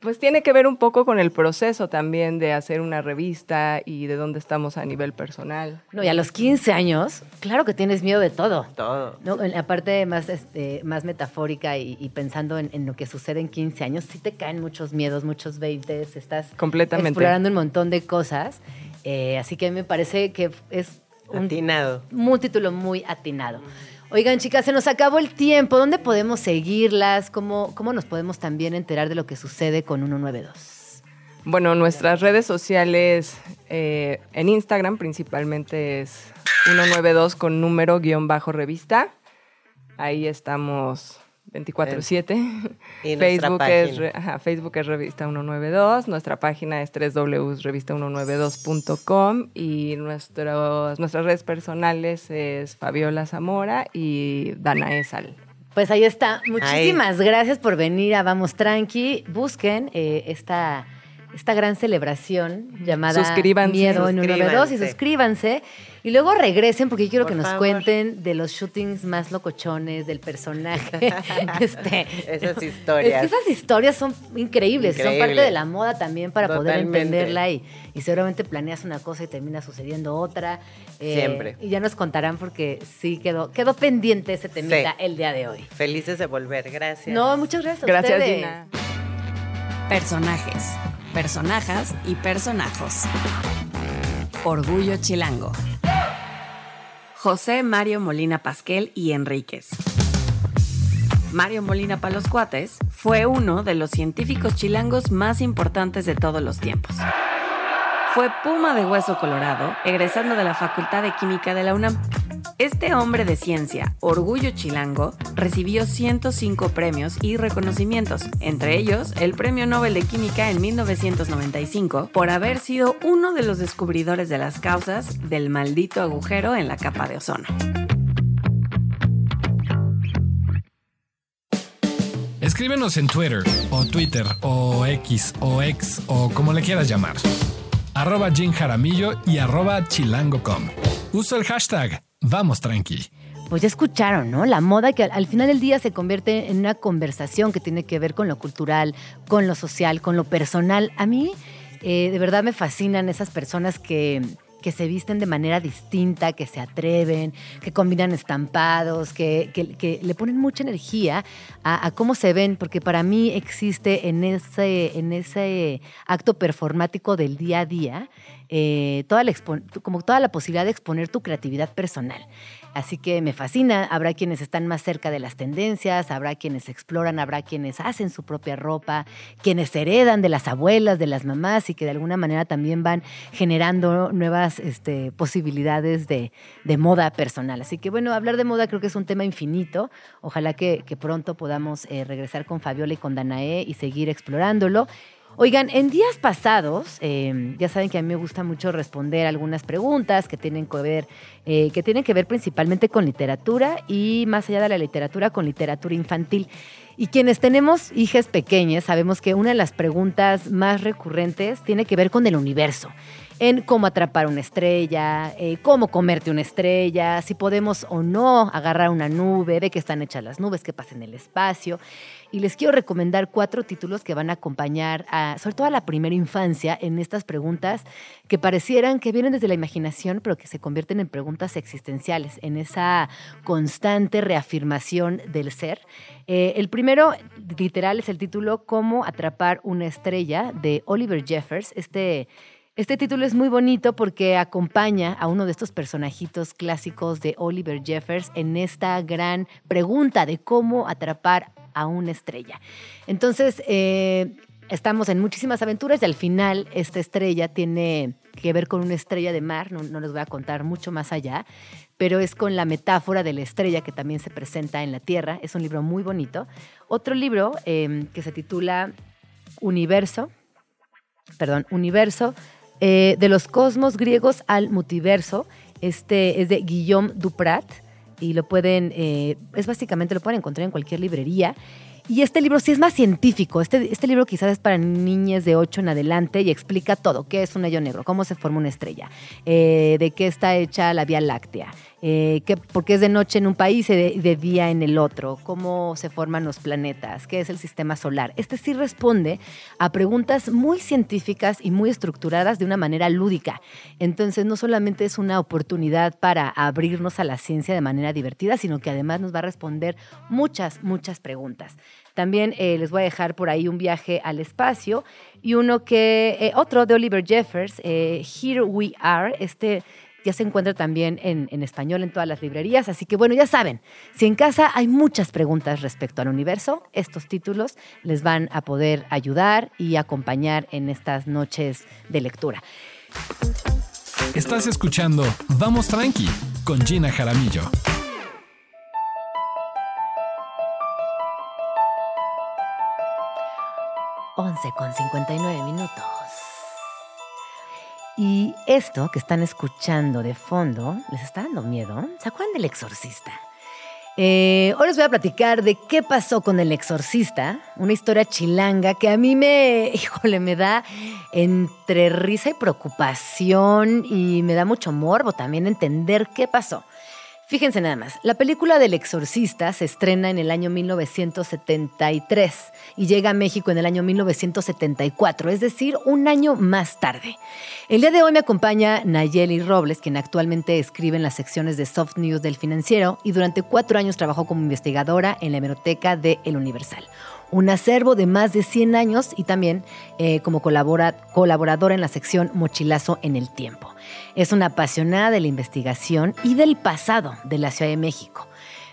pues tiene que ver un poco con el proceso también de hacer una revista y de dónde estamos a nivel personal. No, y a los 15 años, claro que tienes miedo de todo. Todo. No, en la parte más, este, más metafórica y, y pensando en, en lo que sucede en 15 años, sí te caen muchos miedos, muchos 20, estás Completamente. explorando un montón de cosas. Eh, así que me parece que es un, Atinado. un título muy atinado. Oigan, chicas, se nos acabó el tiempo. ¿Dónde podemos seguirlas? ¿Cómo, cómo nos podemos también enterar de lo que sucede con 192? Bueno, nuestras redes sociales eh, en Instagram principalmente es 192 con número guion bajo revista. Ahí estamos 24/7. Y nuestra Facebook es, ajá, Facebook es revista 192, nuestra página es www.revista192.com y nuestros, nuestras redes personales es Fabiola Zamora y Dana Esal. Pues ahí está. Muchísimas gracias por venir a Vamos Tranqui. Busquen eh, esta, esta gran celebración llamada Suscríbanse. Miedo en 192 y Suscríbanse. Y luego regresen porque yo quiero Por que nos favor. cuenten de los shootings más locochones, del personaje. [laughs] este, Esas historias. Es que esas historias son increíbles, son parte de la moda también para poder entenderla y, y seguramente planeas una cosa y termina sucediendo otra. Eh, Siempre. Y ya nos contarán porque sí quedó, quedó pendiente ese temita Sí. el día de hoy. Felices de volver, gracias. No, muchas gracias. a Gracias, ustedes. Gina. Personajes, personajas y personajos. Orgullo Chilango. José Mario Molina Pasquel y Enríquez. Mario Molina Palos Cuates, fue uno de los científicos chilangos más importantes de todos los tiempos. Fue Puma de Hueso Colorado, egresando de la Facultad de Química de la UNAM. Este hombre de ciencia, orgullo chilango, recibió 105 premios y reconocimientos, entre ellos el Premio Nobel de Química en 1995 por haber sido uno de los descubridores de las causas del maldito agujero en la capa de ozono. Escríbenos en Twitter, o Twitter, o X, o X, o como le quieras llamar. Arroba Jim Jaramillo y arroba chilango.com. Usa el hashtag Vamos Tranqui. Pues ya escucharon, ¿no? La moda que al, al final del día se convierte en una conversación que tiene que ver con lo cultural, con lo social, con lo personal. A mí, eh, de verdad me fascinan esas personas que, que se visten de manera distinta, que se atreven, que combinan estampados, que, que- que le ponen mucha energía a, a cómo se ven, porque para mí existe en ese, en ese acto performático del día a día eh, toda la como toda la posibilidad de exponer tu creatividad personal. Así que me fascina, habrá quienes están más cerca de las tendencias, habrá quienes exploran, habrá quienes hacen su propia ropa, quienes heredan de las abuelas, de las mamás y que de alguna manera también van generando nuevas este, posibilidades de, moda personal. Así que bueno, hablar de moda creo que es un tema infinito. Ojalá que, que pronto podamos eh, regresar con Fabiola y con Danae y seguir explorándolo. Oigan, en días pasados, eh, ya saben que a mí me gusta mucho responder algunas preguntas que tienen que ver, eh, que tienen que ver principalmente con literatura y más allá de la literatura, con literatura infantil. Y quienes tenemos hijas pequeñas, sabemos que una de las preguntas más recurrentes tiene que ver con el universo en cómo atrapar una estrella, eh, cómo comerte una estrella, si podemos o no agarrar una nube, de qué están hechas las nubes, qué pasa en el espacio. Y les quiero recomendar cuatro títulos que van a acompañar, a, sobre todo a la primera infancia, en estas preguntas que parecieran que vienen desde la imaginación, pero que se convierten en preguntas existenciales, en esa constante reafirmación del ser. Eh, el primero, literal, es el título Cómo atrapar una estrella de Oliver Jeffers, este este título es muy bonito porque acompaña a uno de estos personajitos clásicos de Oliver Jeffers en esta gran pregunta de cómo atrapar a una estrella. Entonces, eh, estamos en muchísimas aventuras y al final esta estrella tiene que ver con una estrella de mar, no, les voy a contar mucho más allá, pero es con la metáfora de la estrella que también se presenta en la Tierra. Es un libro muy bonito. Otro libro eh, que se titula Universo, perdón, Universo, eh, de los cosmos griegos al multiverso. Este es de Guillaume Duprat y lo pueden, eh, es básicamente lo pueden encontrar en cualquier librería. Y este libro sí es más científico. Este, este libro quizás es para niñas de 8 en adelante y explica todo. ¿Qué es un hoyo negro? ¿Cómo se forma una estrella? Eh, ¿De qué está hecha la Vía Láctea? Eh, ¿qué, ¿Por qué es de noche en un país y de, de día en el otro? ¿Cómo se forman los planetas? ¿Qué es el sistema solar? Este sí responde a preguntas muy científicas y muy estructuradas de una manera lúdica. Entonces no solamente es una oportunidad para abrirnos a la ciencia de manera divertida, sino que además nos va a responder muchas, muchas preguntas. También eh, les voy a dejar por ahí un viaje al espacio y uno que, eh, otro de Oliver Jeffers, eh, Here We Are, este ya se encuentra también en, en, español en todas las librerías. Así que bueno, ya saben, si en casa hay muchas preguntas respecto al universo, estos títulos les van a poder ayudar y acompañar en estas noches de lectura. Estás escuchando Vamos Tranqui con Gina Jaramillo. 11 con 59 minutos. Y esto que están escuchando de fondo, ¿les está dando miedo? ¿Se acuerdan del exorcista? Eh, hoy les voy a platicar de qué pasó con el exorcista, una historia chilanga que a mí me, [laughs] híjole, me da entre risa y preocupación y me da mucho morbo también entender qué pasó. Fíjense nada más, la película del exorcista se estrena en el año 1973 y llega a México en el año 1974, es decir, un año más tarde. El día de hoy me acompaña Nayeli Robles, quien actualmente escribe en las secciones de Soft News del Financiero y durante cuatro años trabajó como investigadora en la hemeroteca de El Universal un acervo de más de 100 años y también eh, como colabora, colaboradora en la sección Mochilazo en el Tiempo. Es una apasionada de la investigación y del pasado de la Ciudad de México.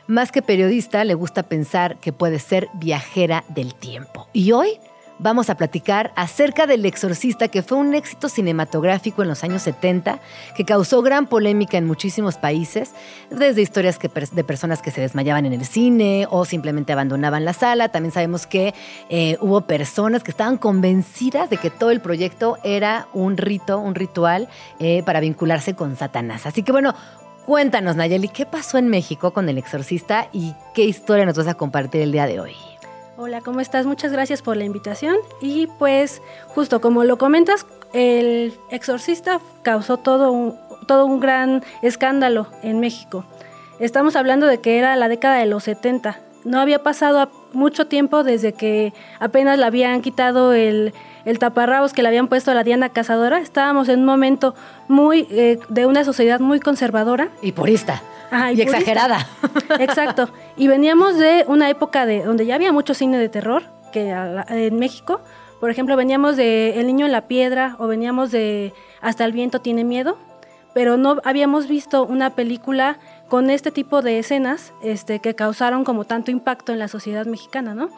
Más que periodista, le gusta pensar que puede ser viajera del tiempo. Y hoy vamos a platicar acerca del Exorcista, que fue un éxito cinematográfico en los años 70, que causó gran polémica en muchísimos países, desde historias de personas que se desmayaban en el cine o simplemente abandonaban la sala. También sabemos que eh, hubo personas que estaban convencidas de que todo el proyecto era un rito, un ritual eh, para vincularse con Satanás. Así que bueno, Cuéntanos, Nayeli, ¿qué pasó en México con el exorcista y qué historia nos vas a compartir el día de hoy? Hola, ¿cómo estás? Muchas gracias por la invitación. Y pues, justo como lo comentas, el exorcista causó todo un, todo un gran escándalo en México. Estamos hablando de que era la década de los 70. No había pasado mucho tiempo desde que apenas le habían quitado el, el taparrabos que le habían puesto a la Diana Cazadora. Estábamos en un momento muy eh, de una sociedad muy conservadora. Y purista y, exagerada. [laughs] Exacto. Y veníamos de una época de donde ya había mucho cine de terror que en México. Por ejemplo, veníamos de El niño en la piedra o veníamos de Hasta el viento tiene miedo, pero no habíamos visto una película con este tipo de escenas este, que causaron como tanto impacto en la sociedad mexicana, ¿no?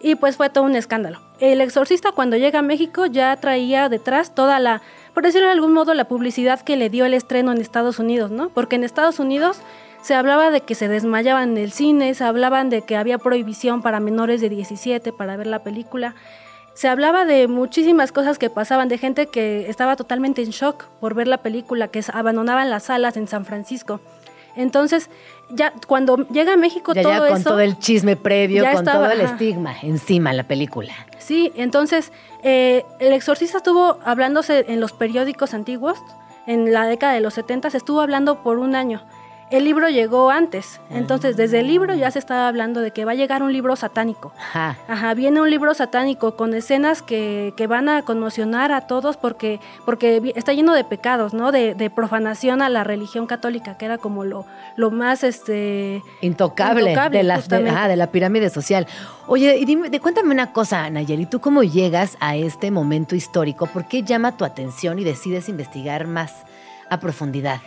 Y pues fue todo un escándalo. El exorcista cuando llega a México ya traía detrás toda la por decirlo de algún modo, la publicidad que le dio el estreno en Estados Unidos, ¿no? Porque en Estados Unidos se hablaba de que se desmayaban en el cine, se hablaban de que había prohibición para menores de 17 para ver la película. Se hablaba de muchísimas cosas que pasaban, de gente que estaba totalmente en shock por ver la película, que abandonaban las salas en San Francisco. Entonces, ya cuando llega a México ya, todo ya con todo el chisme previo, con todo el estigma encima la película. Sí, entonces eh, el exorcista estuvo hablándose en los periódicos antiguos, en la década de los 70 se estuvo hablando por un año. El libro llegó antes, entonces desde el libro ya se estaba hablando de que va a llegar un libro satánico. Ajá. Ajá viene un libro satánico con escenas que, que, van a conmocionar a todos porque, porque está lleno de pecados, ¿no? De, de, profanación a la religión católica, que era como lo, lo más este intocable, de, la, de, la pirámide social. Oye, y dime, cuéntame una cosa, Nayeli, ¿tú cómo llegas a este momento histórico? ¿Por qué llama tu atención y decides investigar más a profundidad?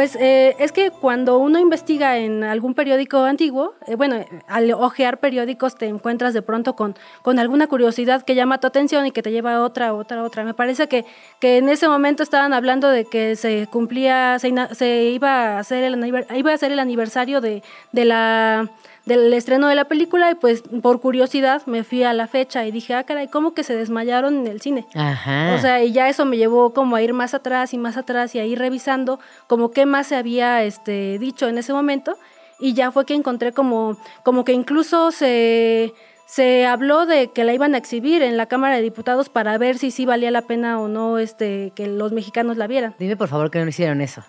Pues eh, es que cuando uno investiga en algún periódico antiguo, eh, bueno, al ojear periódicos te encuentras de pronto con, con alguna curiosidad que llama tu atención y que te lleva a otra, otra, otra. Me parece que, que en ese momento estaban hablando de que se cumplía, se, iba, a hacer el, iba a ser el aniversario de, de la del estreno de la película y pues por curiosidad me fui a la fecha y dije, ah, caray, ¿cómo que se desmayaron en el cine? Ajá. O sea, y ya eso me llevó como a ir más atrás y más atrás y a ir revisando como qué más se había este, dicho en ese momento y ya fue que encontré como, como que incluso se, se habló de que la iban a exhibir en la Cámara de Diputados para ver si sí valía la pena o no este, que los mexicanos la vieran. Dime por favor que no hicieron eso.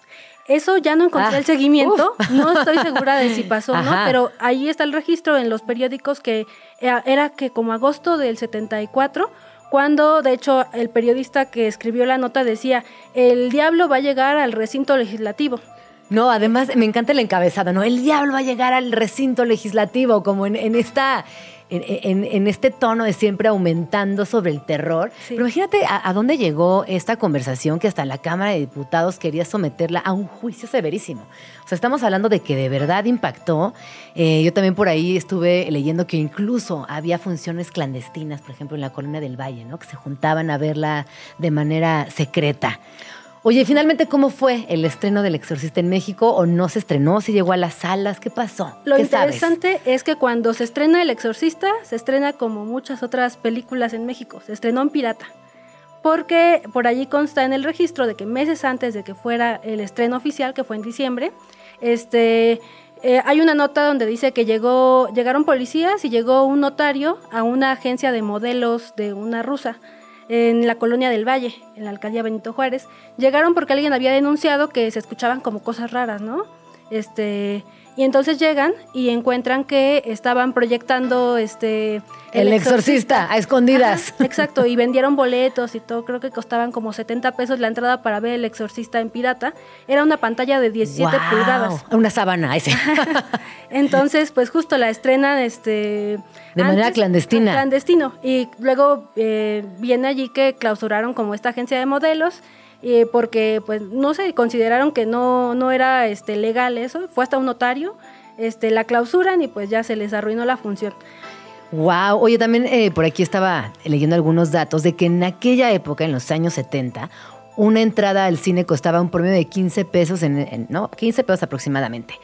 Eso ya no encontré ah, el seguimiento, no estoy segura de si pasó o no, pero ahí está el registro en los periódicos que eh, era que como agosto del 74, cuando de hecho el periodista que escribió la nota decía, el diablo va a llegar al recinto legislativo. No, además me encanta el encabezado, ¿no? El diablo va a llegar al recinto legislativo, como en, en esta en, este tono de siempre aumentando sobre el terror. Pero imagínate a, dónde llegó esta conversación que hasta la Cámara de Diputados quería someterla a un juicio severísimo. O sea, estamos hablando de que de verdad impactó. Eh, yo también por ahí estuve leyendo que incluso había funciones clandestinas, por ejemplo, en la Colonia del Valle, ¿no? Que se juntaban a verla de manera secreta. Oye, finalmente, ¿cómo fue el estreno del Exorcista en México? ¿O no se estrenó? ¿Se llegó a las salas? ¿Qué pasó? Lo interesante es que cuando se estrena El Exorcista, se estrena como muchas otras películas en México. Se estrenó en pirata. Porque por allí consta en el registro de que meses antes de que fuera el estreno oficial, que fue en diciembre, este, eh, hay una nota donde dice que llegó, llegaron policías y llegó un notario a una agencia de modelos de una rusa en la colonia del Valle, en la alcaldía Benito Juárez. Llegaron porque alguien había denunciado que se escuchaban como cosas raras, ¿no? Este, y entonces llegan y encuentran que estaban proyectando este el, exorcista, a escondidas. exacto, y vendieron boletos y todo, creo que costaban como 70 pesos la entrada para ver el exorcista en pirata. Era una pantalla de 17 pulgadas. Una sábana ese. [laughs] entonces, pues justo la estrenan este de manera clandestina. Clandestino y luego eh, viene allí que clausuraron como esta agencia de modelos eh, porque pues no se consideraron que no, no era este, legal eso, fue hasta un notario, este, la clausuran y pues ya se les arruinó la función. Wow, oye, también eh, por aquí estaba leyendo algunos datos de que en aquella época, en los años 70, una entrada al cine costaba un promedio de 15 pesos, en, no, 15 pesos aproximadamente.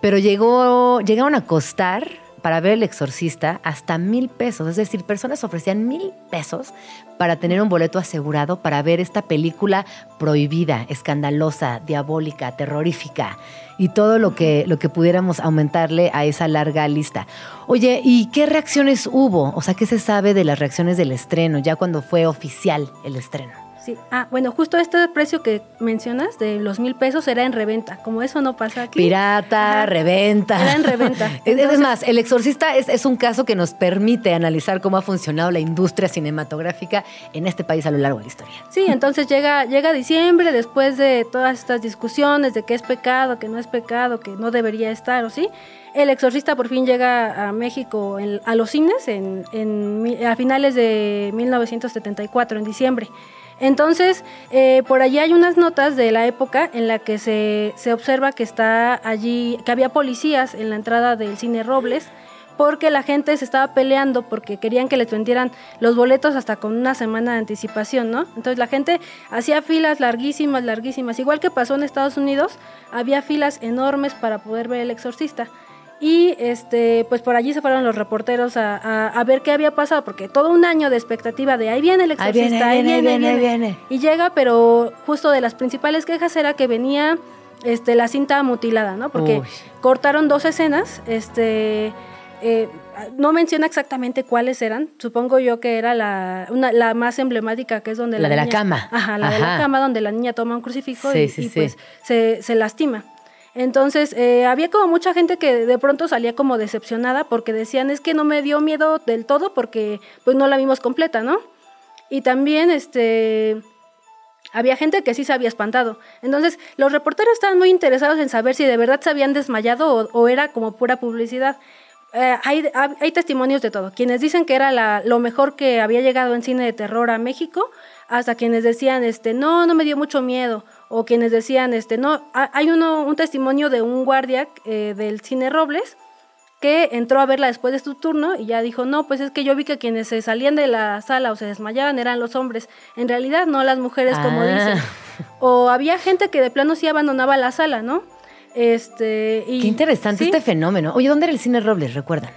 Pero llegó, llegaron a costar para ver El Exorcista hasta mil pesos. Es decir, personas ofrecían mil pesos para tener un boleto asegurado para ver esta película prohibida, escandalosa, diabólica, terrorífica y todo lo que, lo que pudiéramos aumentarle a esa larga lista. Oye, ¿y qué reacciones hubo? O sea, ¿qué se sabe de las reacciones del estreno, ya cuando fue oficial el estreno? Sí. Ah, bueno, justo este precio que mencionas de los mil pesos era en reventa. Como eso no pasa aquí. Pirata, Ajá. reventa. Era en reventa. [laughs] Es- es Entonces- más, El Exorcista es, es un caso que nos permite analizar cómo ha funcionado la industria cinematográfica en este país a lo largo de la historia. Sí, entonces llega, llega diciembre después de todas estas discusiones de que es pecado, que no es pecado, que no debería estar o sí. El exorcista por fin llega a México en- a los cines en, en a finales de 1974, en diciembre. Entonces, eh, por allí hay unas notas de la época en la que se, se observa que está allí, que había policías en la entrada del cine Robles, porque la gente se estaba peleando porque querían que les vendieran los boletos hasta con una semana de anticipación, ¿no? Entonces la gente hacía filas larguísimas, larguísimas. Igual que pasó en Estados Unidos, había filas enormes para poder ver El Exorcista. Y este, pues por allí se fueron los reporteros a, a- a ver qué había pasado, porque todo un año de expectativa de ahí viene el Ahí exorcista, viene, ahí viene, ahí viene, ahí viene. Y llega, pero justo de las principales quejas era que venía este, la cinta mutilada, ¿no? Porque Uy. cortaron dos escenas, este, eh, no menciona exactamente cuáles eran, supongo yo que era la, una- la más emblemática, que es donde La la, de la niña- cama. Ajá, la de la cama, donde la niña toma un crucifijo Sí, y, sí, y, sí. pues se, se lastima. Entonces, eh, había como mucha gente que de pronto salía como decepcionada porque decían, es que no me dio miedo del todo porque pues no la vimos completa, ¿no? Y también, este, había gente que sí se había espantado. Entonces, los reporteros estaban muy interesados en saber si de verdad se habían desmayado o, era como pura publicidad. Eh, hay, hay testimonios de todo. Quienes dicen que era la- lo mejor que había llegado en cine de terror a México, hasta quienes decían, este, no, no me dio mucho miedo. O quienes decían, este, no, Ha- hay uno, un testimonio de un guardia eh, del cine Robles que entró a verla después de su turno y ya dijo, no, pues es que yo vi que quienes se salían de la sala o se desmayaban eran los hombres, en realidad no las mujeres como Ah. dicen. O había gente que de plano sí abandonaba la sala, ¿no? Este, y, Qué interesante sí. este fenómeno. Oye, ¿dónde era el cine Robles? Recuerdan.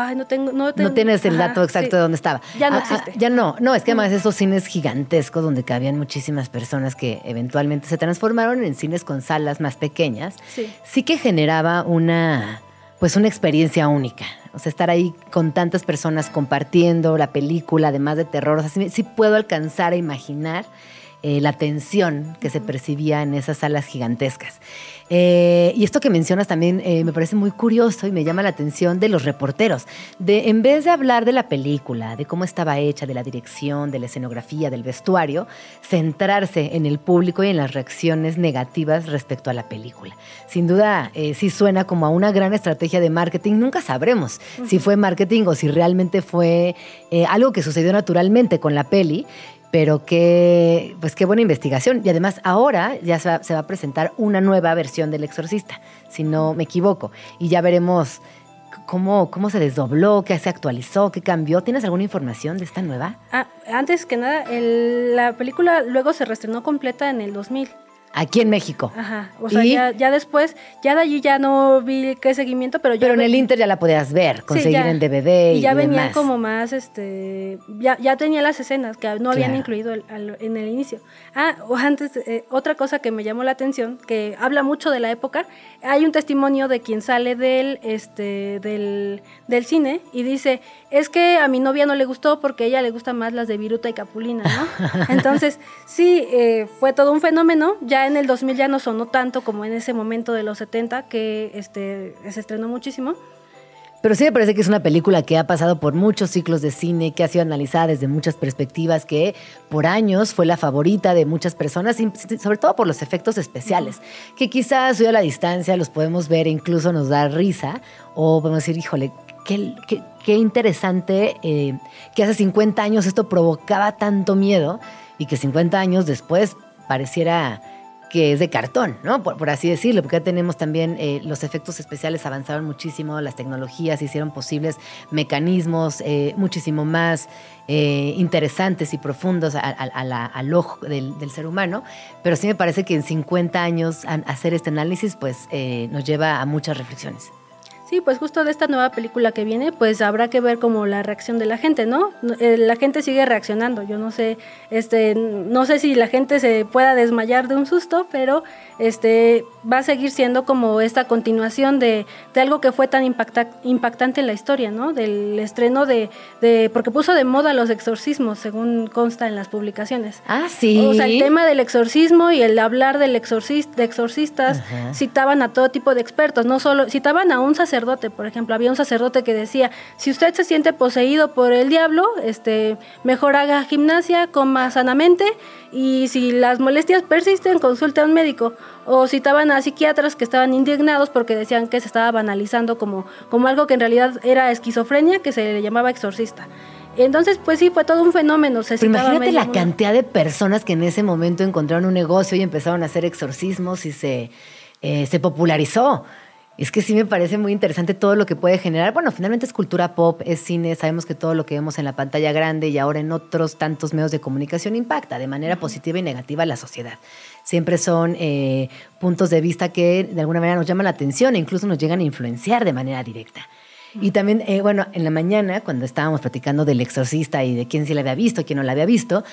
Ay, no tengo, no tengo- No tienes el ajá, dato exacto sí. de dónde estaba. Ya no Ah, ah, ya no. No, es que además esos cines gigantescos donde cabían muchísimas personas que eventualmente se transformaron en cines con salas más pequeñas, Sí. sí que generaba una, pues una experiencia única. O sea, estar ahí con tantas personas compartiendo la película, además de terror. O sea, sí, sí puedo alcanzar a imaginar eh, la tensión que se percibía en esas salas gigantescas. Eh, y esto que mencionas también eh, me parece muy curioso y me llama la atención de los reporteros. De, en vez de hablar de la película, de cómo estaba hecha, de la dirección, de la escenografía, del vestuario, centrarse en el público y en las reacciones negativas respecto a la película. Sin duda, eh, sí suena como a una gran estrategia de marketing. Nunca sabremos si fue marketing o si realmente fue eh, algo que sucedió naturalmente con la peli. Pero qué, pues qué buena investigación. Y además ahora ya se va, se va a presentar una nueva versión del Exorcista, si no me equivoco. Y ya veremos cómo, cómo se desdobló, qué se actualizó, qué cambió. ¿Tienes alguna información de esta nueva? Ah, antes que nada, el- la película luego se reestrenó completa en el 2000. Aquí en México. Ajá. O sea, ya, ya después, ya de allí ya no vi qué seguimiento, pero ya. Pero en el Inter ya la podías ver, Sí, conseguir ya. en DVD y, y ya demás. como más, este, ya, ya tenía las escenas que no habían Claro. incluido el- al- en el inicio. Ah, o antes, eh, otra cosa que me llamó la atención, que habla mucho de la época, hay un testimonio de quien sale del, este, del, del cine y dice, es que a mi novia no le gustó porque a ella le gustan más las de Viruta y Capulina, ¿no? [laughs] Entonces, sí, eh, fue todo un fenómeno, ya en el 2000 ya no sonó tanto como en ese momento de los 70, que este, se estrenó muchísimo. Pero sí me parece que es una película que ha pasado por muchos ciclos de cine, que ha sido analizada desde muchas perspectivas, que por años fue la favorita de muchas personas, y sobre todo por los efectos especiales, que quizás hoy a la distancia los podemos ver e incluso nos da risa, o podemos decir, híjole, qué, qué- qué interesante eh, que hace 50 años esto provocaba tanto miedo y que 50 años después pareciera que es de cartón, ¿no? Por, así decirlo, porque ya tenemos también eh, los efectos especiales avanzaron muchísimo, las tecnologías hicieron posibles mecanismos eh, muchísimo más eh, interesantes y profundos al ojo del, del ser humano, pero sí me parece que en 50 años hacer este análisis pues nos lleva a muchas reflexiones. Sí, pues justo de esta nueva película que viene, pues habrá que ver como la reacción de la gente, ¿no? Eh, La gente sigue reaccionando. Yo no sé, este, no sé si la gente se pueda desmayar de un susto, pero este va a seguir siendo como esta continuación de, de algo que fue tan impacta- impactante en la historia, ¿no? Del estreno de, de, porque puso de moda los exorcismos, según consta en las publicaciones. Ah, sí. O sea, el tema del exorcismo y el hablar del de exorcistas Ajá. citaban a todo tipo de expertos, no solo citaban a un sacerdote, por ejemplo, había un sacerdote que decía, si usted se siente poseído por el diablo, este, mejor haga gimnasia, coma sanamente y si las molestias persisten, consulte a un médico. O citaban a psiquiatras que estaban indignados porque decían que se estaba banalizando como, como algo que en realidad era esquizofrenia, que se le llamaba exorcista. Entonces, pues sí, fue todo un fenómeno. Se Pero imagínate la mundo. cantidad de personas que en ese momento encontraron un negocio y empezaron a hacer exorcismos y se, eh, se popularizó. Es que sí me parece muy interesante todo lo que puede generar. Bueno, finalmente es cultura pop, es cine, sabemos que todo lo que vemos en la pantalla grande y ahora en otros tantos medios de comunicación impacta de manera positiva y negativa a la sociedad. Siempre son eh, puntos de vista que de alguna manera nos llaman la atención e incluso nos llegan a influenciar de manera directa. Y también, eh, bueno, en la mañana, cuando estábamos platicando del exorcista y de quién sí la había visto, quién no la había visto,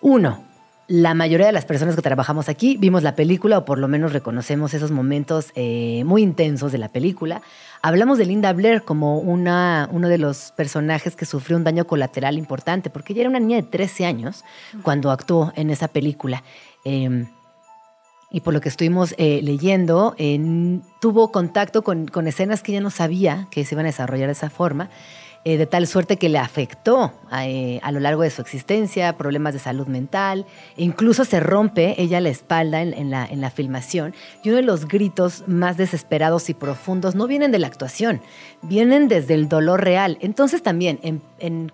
uno, la mayoría de las personas que trabajamos aquí vimos la película o por lo menos reconocemos esos momentos eh, muy intensos de la película. Hablamos de Linda Blair como una, uno de los personajes que sufrió un daño colateral importante, porque ella era una niña de 13 años cuando actuó en esa película. Eh, y por lo que estuvimos eh, leyendo, en- tuvo contacto con, con escenas que ella no sabía que se iban a desarrollar de esa forma, eh, de tal suerte que le afectó a, eh, a lo largo de su existencia, problemas de salud mental, incluso se rompe ella la espalda en, la, en la filmación, y uno de los gritos más desesperados y profundos no vienen de la actuación, vienen desde el dolor real. Entonces también,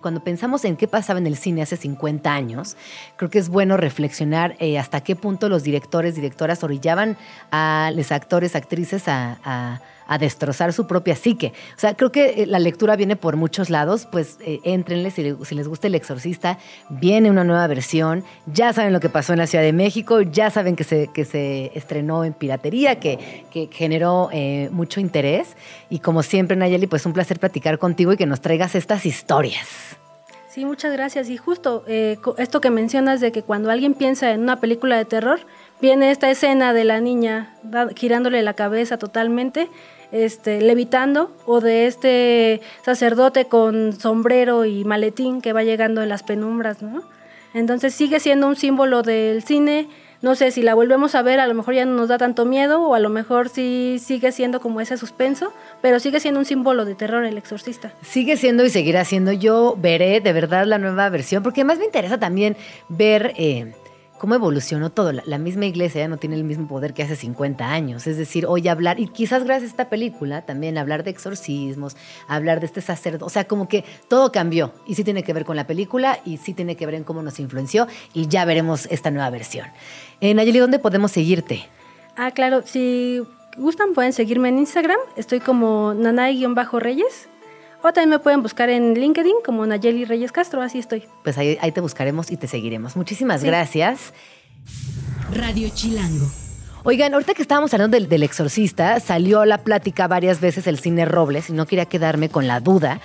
cuando pensamos en qué pasaba en el cine hace 50 años, creo que es bueno reflexionar eh, hasta qué punto los directores, directoras orillaban a los actores, actrices a- a destrozar su propia psique. O sea, creo que eh, la lectura viene por muchos lados, pues eh, si, le- si les gusta El Exorcista, viene una nueva versión, ya saben lo que pasó en la Ciudad de México, ya saben que se, que se estrenó en piratería, que, que generó eh, mucho interés, y como siempre, Nayeli, pues un placer platicar contigo y que nos traigas estas historias. Sí, muchas gracias. Y justo eh, esto que mencionas de que cuando alguien piensa en una película de terror, viene esta escena de la niña girándole la cabeza totalmente, este, levitando, o de este sacerdote con sombrero y maletín que va llegando en las penumbras, ¿no? Entonces sigue siendo un símbolo del cine. No sé si la volvemos a ver, a lo mejor ya no nos da tanto miedo, o a lo mejor sí sigue siendo como ese suspenso, pero sigue siendo un símbolo de terror el exorcista. Sigue siendo y seguirá siendo. Yo veré de verdad la nueva versión, porque además me interesa también ver eh, cómo evolucionó todo. La, misma iglesia ya no tiene el mismo poder que hace 50 años. Es decir, hoy hablar, y quizás gracias a esta película, también hablar de exorcismos, hablar de este sacerdote. O sea, como que todo cambió. Y sí tiene que ver con la película y sí tiene que ver en cómo nos influenció. Y ya veremos esta nueva versión. Eh, Nayeli, ¿dónde podemos seguirte? Ah, claro, si gustan pueden seguirme en Instagram, estoy como nanay-reyes, o también me pueden buscar en LinkedIn como Nayeli Reyes Castro, así estoy. Pues ahí, ahí te buscaremos y te seguiremos. Muchísimas Sí. gracias. Radio Chilango. Oigan, ahorita que estábamos hablando del, del exorcista, salió a la plática varias veces el cine Robles y no quería quedarme con la duda.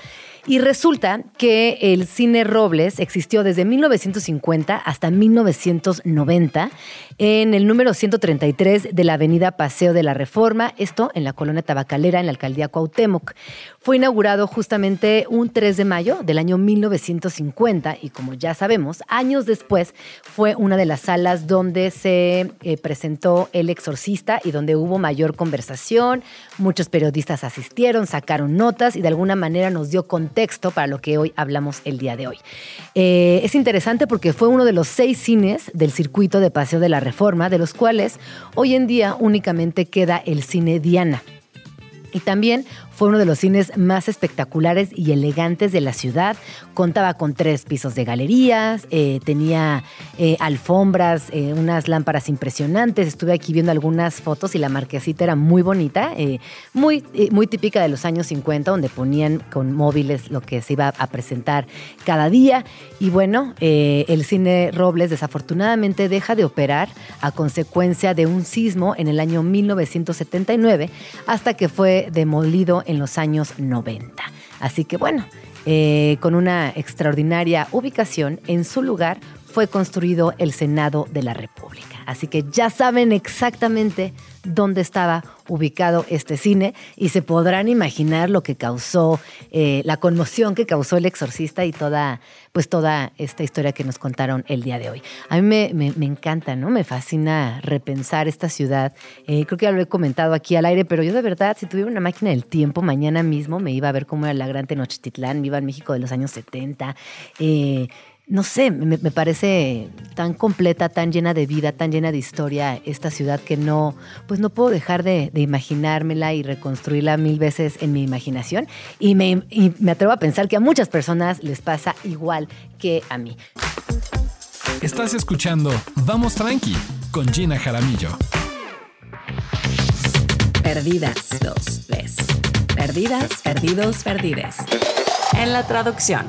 Y resulta que el cine Robles existió desde 1950 hasta 1990 en el número 133 de la avenida Paseo de la Reforma, esto en la colonia tabacalera en la alcaldía Cuauhtémoc. Fue inaugurado justamente un 3 de mayo del año 1950 y como ya sabemos, años después fue una de las salas donde se eh, presentó El Exorcista y donde hubo mayor conversación. Muchos periodistas asistieron, sacaron notas y de alguna manera nos dio contexto para lo que hoy hablamos el día de hoy. Eh, es interesante porque fue uno de los seis cines del circuito de Paseo de la Reforma, de los cuales hoy en día únicamente queda el cine Diana. Y también Fue uno de los cines más espectaculares y elegantes de la ciudad. Contaba con tres pisos de galerías, eh, tenía eh, alfombras, eh, unas lámparas impresionantes. Estuve aquí viendo algunas fotos y la marquesita era muy bonita, muy, muy típica de los años 50, donde ponían con móviles lo que se iba a presentar cada día. Y bueno, el cine Robles desafortunadamente deja de operar a consecuencia de un sismo en el año 1979 hasta que fue demolido en los años 90. Así que bueno, eh, con una extraordinaria ubicación, en su lugar fue construido el Senado de la República. Así que ya saben exactamente dónde estaba ubicado este cine y se podrán imaginar lo que causó, eh, la conmoción que causó el exorcista y toda, pues toda esta historia que nos contaron el día de hoy. A mí me, encanta, ¿no? Me fascina repensar esta ciudad. Eh, creo que ya lo he comentado aquí al aire, pero yo de verdad, si tuviera una máquina del tiempo, mañana mismo me iba a ver cómo era la Gran Tenochtitlán, me iba al México de los años 70. Eh, no sé, me, me parece tan completa, tan llena de vida, tan llena de historia esta ciudad que no, pues no puedo dejar de, de imaginármela y reconstruirla mil veces en mi imaginación. Y me, y me atrevo a pensar que a muchas personas les pasa igual que a mí. Estás escuchando Vamos Tranqui con Gina Jaramillo. Perdidas, dos, tres. Perdidas, perdidos, perdides. En la traducción,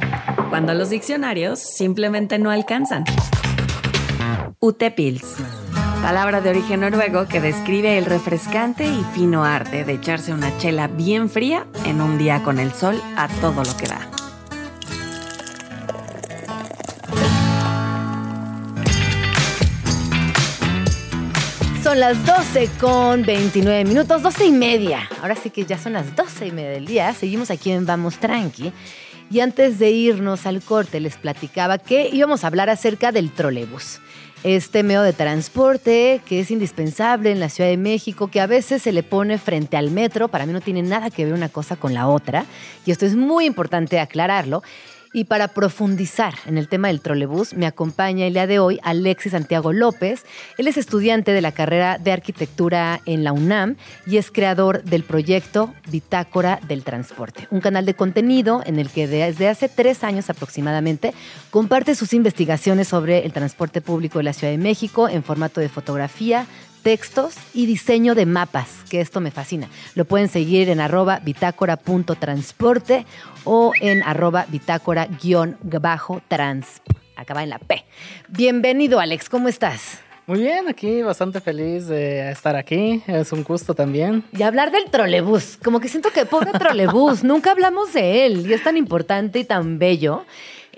cuando los diccionarios simplemente no alcanzan. Utepils. Palabra de origen noruego que describe el refrescante y fino arte de echarse una chela bien fría en un día con el sol a todo lo que da. Son las 12 con 29 minutos, 12 y media. Ahora sí que ya son las 12 y media del día. Seguimos aquí en Vamos Tranqui. Y antes de irnos al corte, les platicaba que íbamos a hablar acerca del trolebús. Este medio de transporte que es indispensable en la Ciudad de México, que a veces se le pone frente al metro. Para mí no tiene nada que ver una cosa con la otra. Y esto es muy importante aclararlo. Y para profundizar en el tema del trolebús, me acompaña el día de hoy Alexis Santiago López. Él es estudiante de la carrera de arquitectura en la UNAM y es creador del proyecto Bitácora del Transporte, un canal de contenido en el que desde hace tres años aproximadamente comparte sus investigaciones sobre el transporte público de la Ciudad de México en formato de fotografía, textos y diseño de mapas, que esto me fascina. Lo pueden seguir en arroba bitácora.transporte o en arroba bitácora-trans. Acaba en la P. Bienvenido, Alex, ¿cómo estás? Muy bien, aquí bastante feliz de estar aquí. Es un gusto también. Y hablar del trolebús, como que siento que pobre trolebús, [laughs] nunca hablamos de él y es tan importante y tan bello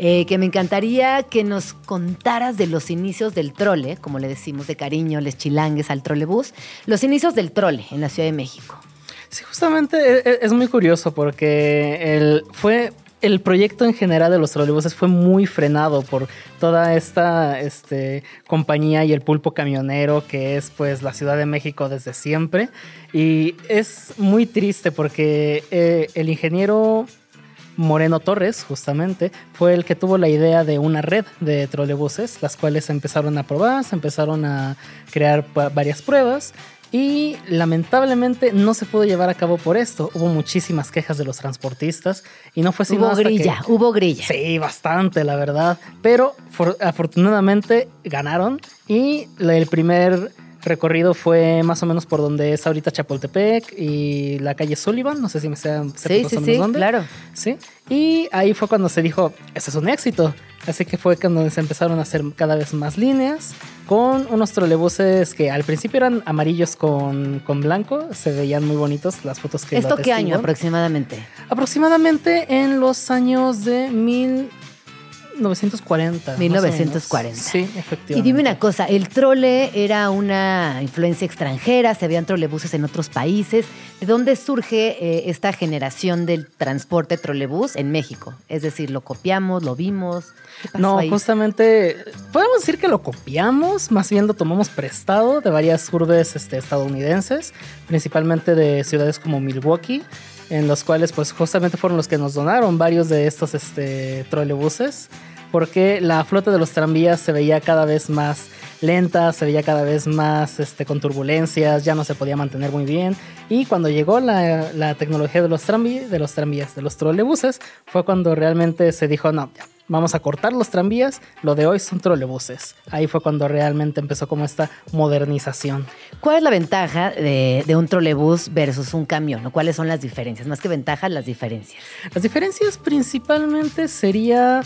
eh, que me encantaría que nos contaras de los inicios del trole, como le decimos de cariño, les chilangues al trolebús, los inicios del trole en la Ciudad de México. Sí, justamente e- e- es muy curioso porque el, fue el proyecto en general de los trolebuses fue muy frenado por toda esta este, compañía y el pulpo camionero que es pues la Ciudad de México desde siempre. Y es muy triste porque eh, el ingeniero Moreno Torres, justamente, fue el que tuvo la idea de una red de trolebuses, las cuales se empezaron a probar, se empezaron a crear varias pruebas y lamentablemente no se pudo llevar a cabo por esto. Hubo muchísimas quejas de los transportistas y no fue sino Hubo hasta que- grilla, hubo grilla. Sí, bastante, la verdad. Pero for- afortunadamente ganaron y el primer recorrido fue más o menos por donde es ahorita Chapultepec y la calle Sullivan. No sé si me sean Sí, sí, sí, claro. Sí. Y ahí fue cuando se dijo, ese es un éxito. Así que fue cuando se empezaron a hacer cada vez más líneas con unos trolebuses que al principio eran amarillos con, con blanco. Se veían muy bonitos las fotos que lo ¿Esto qué año aproximadamente? Aproximadamente en los años de 1940. más o 1940. menos. Sí, efectivamente. Y dime una cosa, el trole era una influencia extranjera, se veían trolebuses en otros países. ¿De dónde surge eh, esta generación del transporte trolebús en México? Es decir, ¿lo copiamos, lo vimos? ¿Qué pasó No, ahí? justamente podemos decir que lo copiamos, más bien lo tomamos prestado de varias urbes este, estadounidenses, principalmente de ciudades como Milwaukee, en los cuales pues justamente fueron los que nos donaron varios de estos este, trolebuses, porque la flota de los tranvías se veía cada vez más lenta, se veía cada vez más este, con turbulencias, ya no se podía mantener muy bien. Y cuando llegó la, la tecnología de los, tranvías, de los tranvías, de los trolebuses, fue cuando realmente se dijo, no, ya, vamos a cortar los tranvías, lo de hoy son trolebuses. Ahí fue cuando realmente empezó como esta modernización. ¿Cuál es la ventaja de, de un trolebús versus un camión? ¿O ¿Cuáles son las diferencias? Más que ventajas, las diferencias. Las diferencias principalmente sería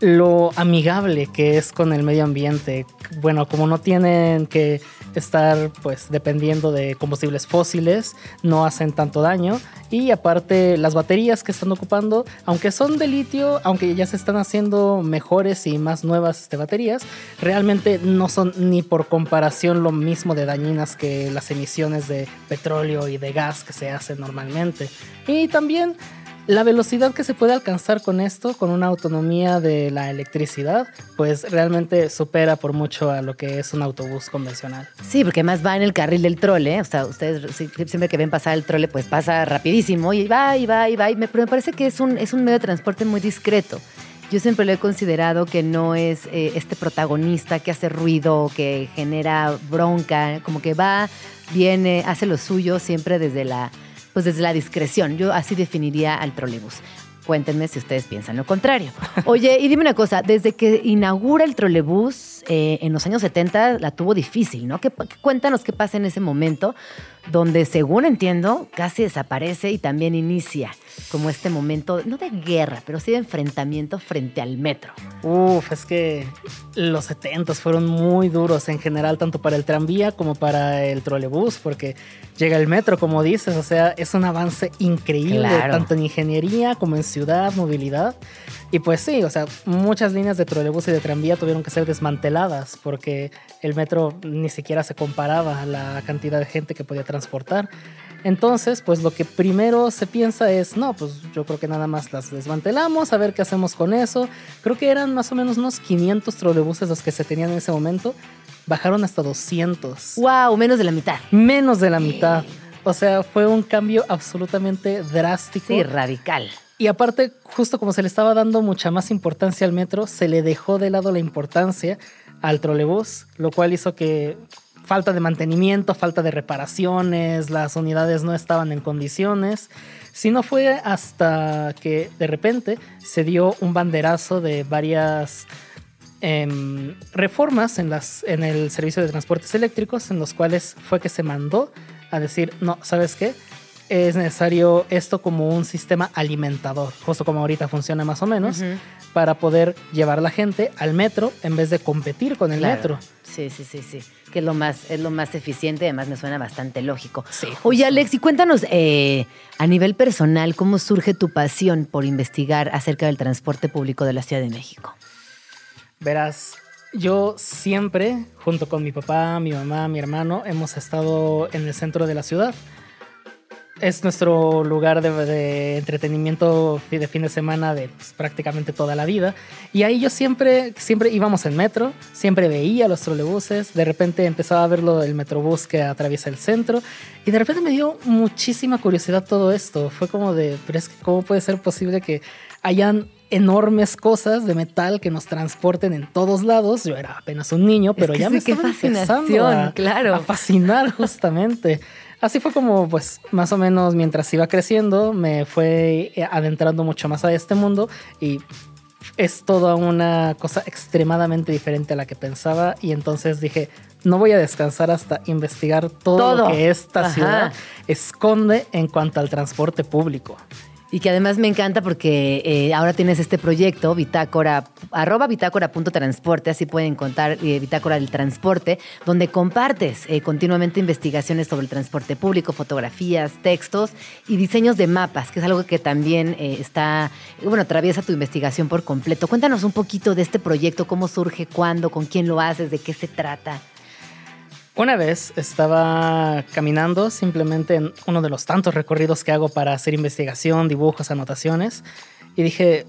lo amigable que es con el medio ambiente. Bueno, como no tienen que estar pues dependiendo de combustibles fósiles, no hacen tanto daño y aparte las baterías que están ocupando, aunque son de litio, aunque ya se están haciendo mejores y más nuevas este, baterías, realmente no son ni por comparación lo mismo de dañinas que las emisiones de petróleo y de gas que se hacen normalmente. Y también la velocidad que se puede alcanzar con esto, con una autonomía de la electricidad, pues realmente supera por mucho a lo que es un autobús convencional. Sí, porque más va en el carril del trole. O sea, ustedes siempre que ven pasar el trole, pues pasa rapidísimo y va y va y va. Me, pero me parece que es un, es un medio de transporte muy discreto. Yo siempre lo he considerado que no es eh, este protagonista que hace ruido, que genera bronca, como que va, viene, hace lo suyo siempre desde la pues desde la discreción. Yo así definiría al trolebús. Cuéntenme si ustedes piensan lo contrario. [laughs] Oye, y dime una cosa, desde que inaugura el trolebús eh, en los años 70 la tuvo difícil, ¿no? ¿Qué, cuéntanos qué pasa en ese momento donde, según entiendo, casi desaparece y también inicia como este momento, no de guerra, pero sí de enfrentamiento frente al metro. Uf, es que los 70 fueron muy duros en general, tanto para el tranvía como para el trolebús, porque llega el metro, como dices, o sea, es un avance increíble, tanto en ingeniería como en ciudad, movilidad. Y pues sí, o sea, muchas líneas de trolebús y de tranvía tuvieron que ser desmanteladas porque el metro ni siquiera se comparaba a la cantidad de gente que podía transportar. Entonces, pues lo que primero se piensa es, no, pues yo creo que nada más las desmantelamos, a ver qué hacemos con eso. Creo que eran más o menos unos 500 trolebuses los que se tenían en ese momento. Bajaron hasta 200. ¡Wow! Menos de la mitad. Menos de la mitad. O sea, fue un cambio absolutamente drástico. Sí, radical. Y aparte, justo como se le estaba dando mucha más importancia al metro, se le dejó de lado la importancia al trolebús, lo cual hizo que falta de mantenimiento, falta de reparaciones, las unidades no estaban en condiciones. Si no fue hasta que de repente se dio un banderazo de varias em, reformas en, las, en el servicio de transportes eléctricos, en los cuales fue que se mandó a decir, no, ¿sabes qué? Es necesario esto como un sistema alimentador, justo como ahorita funciona más o menos, para poder llevar a la gente al metro en vez de competir con el metro. Sí, sí, sí, sí. Que es lo más, es lo más eficiente, además me suena bastante lógico. Oye, Alex, y cuéntanos eh, a nivel personal, ¿cómo surge tu pasión por investigar acerca del transporte público de la Ciudad de México? Verás, yo siempre, junto con mi papá, mi mamá, mi hermano, hemos estado en el centro de la ciudad es nuestro lugar de, entretenimiento de fin de semana de pues, prácticamente toda la vida. Y ahí yo siempre, siempre íbamos en metro, siempre veía los trolebuses, de repente empezaba a verlo el metrobús que atraviesa el centro y de repente me dio muchísima curiosidad todo esto. Fue como de, pero es que ¿cómo puede ser posible que hayan enormes cosas de metal que nos transporten en todos lados. Yo era apenas un niño, pero ya me estaba empezando a, claro. a fascinar [laughs] justamente. Así fue como, pues, más o menos mientras iba creciendo, me fue eh, adentrando mucho más a este mundo y es toda una cosa extremadamente diferente a la que pensaba y entonces dije, no voy a descansar hasta investigar todo, lo que esta ciudad esconde en cuanto al transporte público. Y que además me encanta porque eh, ahora tienes este proyecto, bitácora, arroba bitácora.transporte, así pueden encontrar eh, bitácora del transporte, donde compartes eh, continuamente investigaciones sobre el transporte público, fotografías, textos y diseños de mapas, que es algo que también está, bueno, atraviesa tu investigación por completo. Cuéntanos un poquito de este proyecto, cómo surge, cuándo, con quién lo haces, de qué se trata. Una vez estaba caminando simplemente en uno de los tantos recorridos que hago para hacer investigación, dibujos, anotaciones, y dije,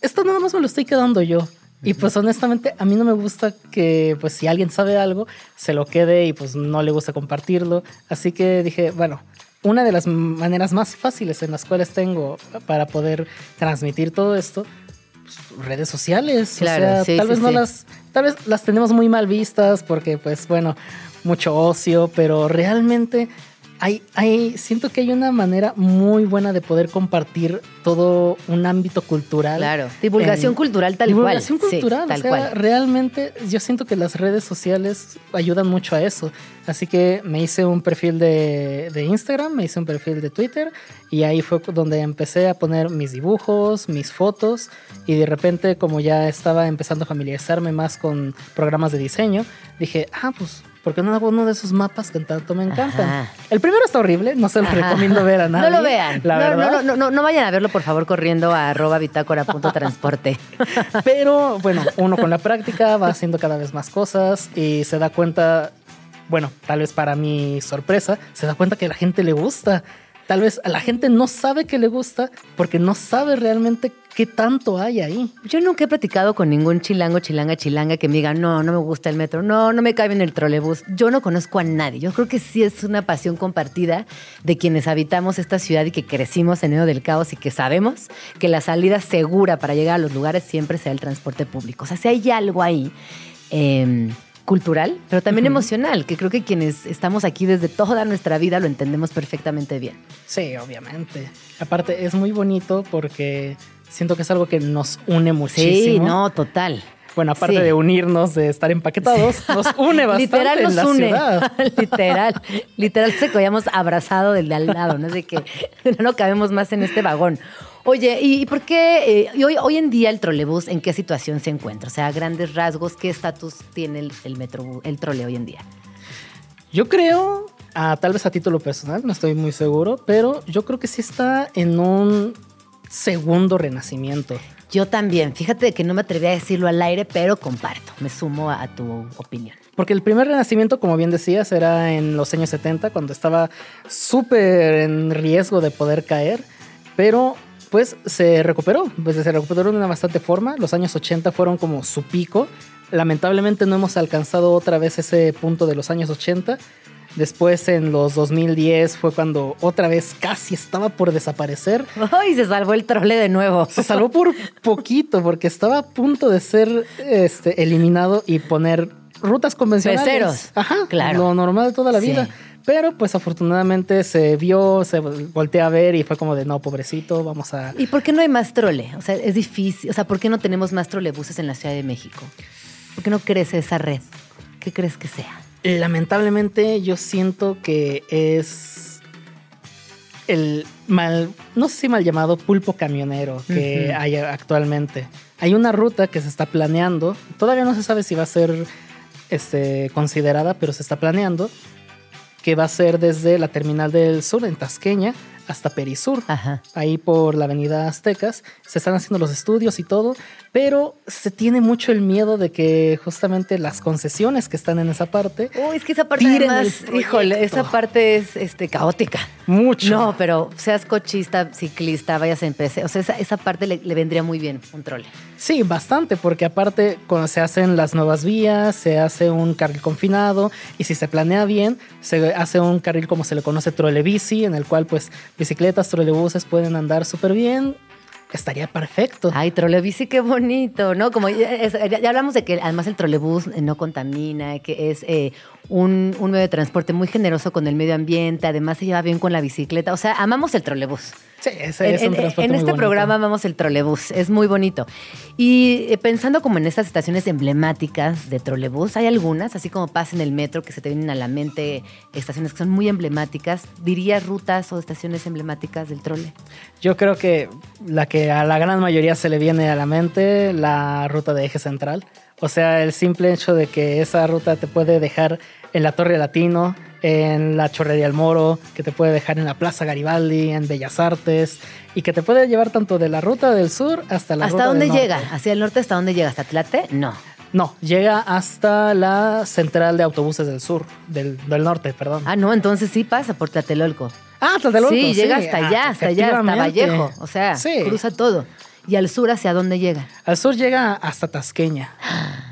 esto nada más me lo estoy quedando yo. Y pues honestamente a mí no me gusta que pues si alguien sabe algo se lo quede y pues no le gusta compartirlo. Así que dije, bueno, una de las maneras más fáciles en las cuales tengo para poder transmitir todo esto redes sociales. Claro, o sea, sí, tal sí, vez no sí. las, tal vez las tenemos muy mal vistas porque, pues, bueno, mucho ocio, pero realmente hay, hay, siento que hay una manera muy buena de poder compartir todo un ámbito cultural. Claro. Divulgación en- cultural tal divulgación cual. Sí, cultural, tal o sea, cual. realmente yo siento que las redes sociales ayudan mucho a eso. Así que me hice un perfil de, de Instagram, me hice un perfil de Twitter y ahí fue donde empecé a poner mis dibujos, mis fotos y de repente como ya estaba empezando a familiarizarme más con programas de diseño, dije, ah, pues, ¿por qué no hago uno de esos mapas que tanto me encantan? Ajá. El primero está horrible, no se lo Ajá. recomiendo ver a nadie. No lo vean. La no, verdad. no, no, no, no vayan a verlo, por favor, corriendo a arroba bitácora punto transporte. [laughs] Pero bueno, uno con la práctica va haciendo cada vez más cosas y se da cuenta, bueno, tal vez para mi sorpresa, se da cuenta que a la gente le gusta. Tal vez a la gente no sabe que le gusta porque no sabe realmente qué tanto hay ahí. Yo nunca he platicado con ningún chilango, chilanga, chilanga que me diga, no, no me gusta el metro, no, no me cabe en el trolebús. Yo no conozco a nadie. Yo creo que sí es una pasión compartida de quienes habitamos esta ciudad y que crecimos en medio del caos y que sabemos que la salida segura para llegar a los lugares siempre sea el transporte público. O sea, si hay algo ahí eh, cultural, pero también emocional, que creo que quienes estamos aquí desde toda nuestra vida lo entendemos perfectamente bien. Sí, obviamente. Aparte, es muy bonito porque siento que es algo que nos une muchísimo. Sí, no, total. Bueno, aparte Sí. de unirnos, de estar empaquetados, nos une [laughs] bastante Literal en nos la une. ciudad. [laughs] literal. Literal se habíamos abrazado del de al lado, no sé qué. [laughs] No cabemos más en este vagón. Oye, ¿y y por qué eh, y hoy, hoy en día el trolebús en qué situación se encuentra? O sea, a grandes rasgos, ¿qué estatus tiene el, el metro, el trole hoy en día? Yo creo, ah, tal vez a título personal, no estoy muy seguro, pero yo creo que sí está en un segundo renacimiento. Yo también. Fíjate que no me atreví a decirlo al aire, pero comparto. Me sumo a, a tu opinión. Porque el primer renacimiento, como bien decías, era en los años 70, cuando estaba súper en riesgo de poder caer, pero pues se recuperó, pues se recuperó de una bastante forma. Los años 80 fueron como su pico. Lamentablemente no hemos alcanzado otra vez ese punto de los años 80. Después en los 2010 fue cuando otra vez casi estaba por desaparecer. [laughs] ¡Ay! Se salvó el trole de nuevo. Se salvó por [laughs] poquito porque estaba a punto de ser este, eliminado y poner rutas convencionales. Peceros. Ajá, Claro. Lo normal de toda la Sí. vida. Pero pues afortunadamente se vio, se volteó a ver y fue como de no, pobrecito, vamos a... ¿Y por qué no hay más trole? O sea, es difícil. O sea, ¿por qué no tenemos más trolebuses en la Ciudad de México? ¿Por qué no crece esa red? ¿Qué crees que sea? Lamentablemente yo siento que es el mal, no sé si mal llamado pulpo camionero que Ujú. hay actualmente. Hay una ruta que se está planeando, todavía no se sabe si va a ser este, considerada, pero se está planeando, que va a ser desde la terminal del sur en Tasqueña hasta Perisur, Ajá. ahí por la avenida Aztecas. Se están haciendo los estudios y todo, pero se tiene mucho el miedo de que justamente las concesiones que están en esa parte Uy, es que esa parte además, híjole, esa parte es este, caótica. mucho. No, pero seas cochista, ciclista, vayas en PC, o sea, esa, esa parte le, le vendría muy bien un trole. Sí, bastante, porque aparte cuando se hacen las nuevas vías, se hace un carril confinado y si se planea bien, se hace un carril como se le conoce trolebici, en el cual pues bicicletas, trolebuses pueden andar súper bien. Estaría perfecto. Ay, trolebici, qué bonito, ¿no? Como ya, hablamos de que además el trolebús eh, no contamina, que es eh, un, un medio de transporte muy generoso con el medio ambiente, además se lleva bien con la bicicleta, o sea, amamos el trolebús. Sí, ese En, es un transporte en este programa amamos el trolebús, es muy bonito. Y eh, pensando como en estas estaciones emblemáticas de trolebús, hay algunas, así como pasa en el metro, que se te vienen a la mente estaciones que son muy emblemáticas. ¿Dirías rutas o estaciones emblemáticas del trole? Yo creo que la que a la gran mayoría se le viene a la mente, la ruta de eje central. O sea, el simple hecho de que esa ruta te puede dejar en la Torre Latino, en la Chorrería del Moro, que te puede dejar en la Plaza Garibaldi, en Bellas Artes, y que te puede llevar tanto de la ruta del sur hasta la ¿Hasta ruta dónde del norte. llega? ¿Hacia el norte hasta dónde llega? ¿Hasta Tlate? No. No, llega hasta la central de autobuses del sur, del, del norte, perdón. Ah, no, entonces sí pasa por Tlatelolco. Ah, Tlatelolco, Sí, llega hasta Ah, allá, hasta allá, hasta. Vallejo. O sea, Sí. cruza todo. ¿Y al sur hacia dónde llega? Al sur llega hasta Tasqueña. [gasps] [gasps]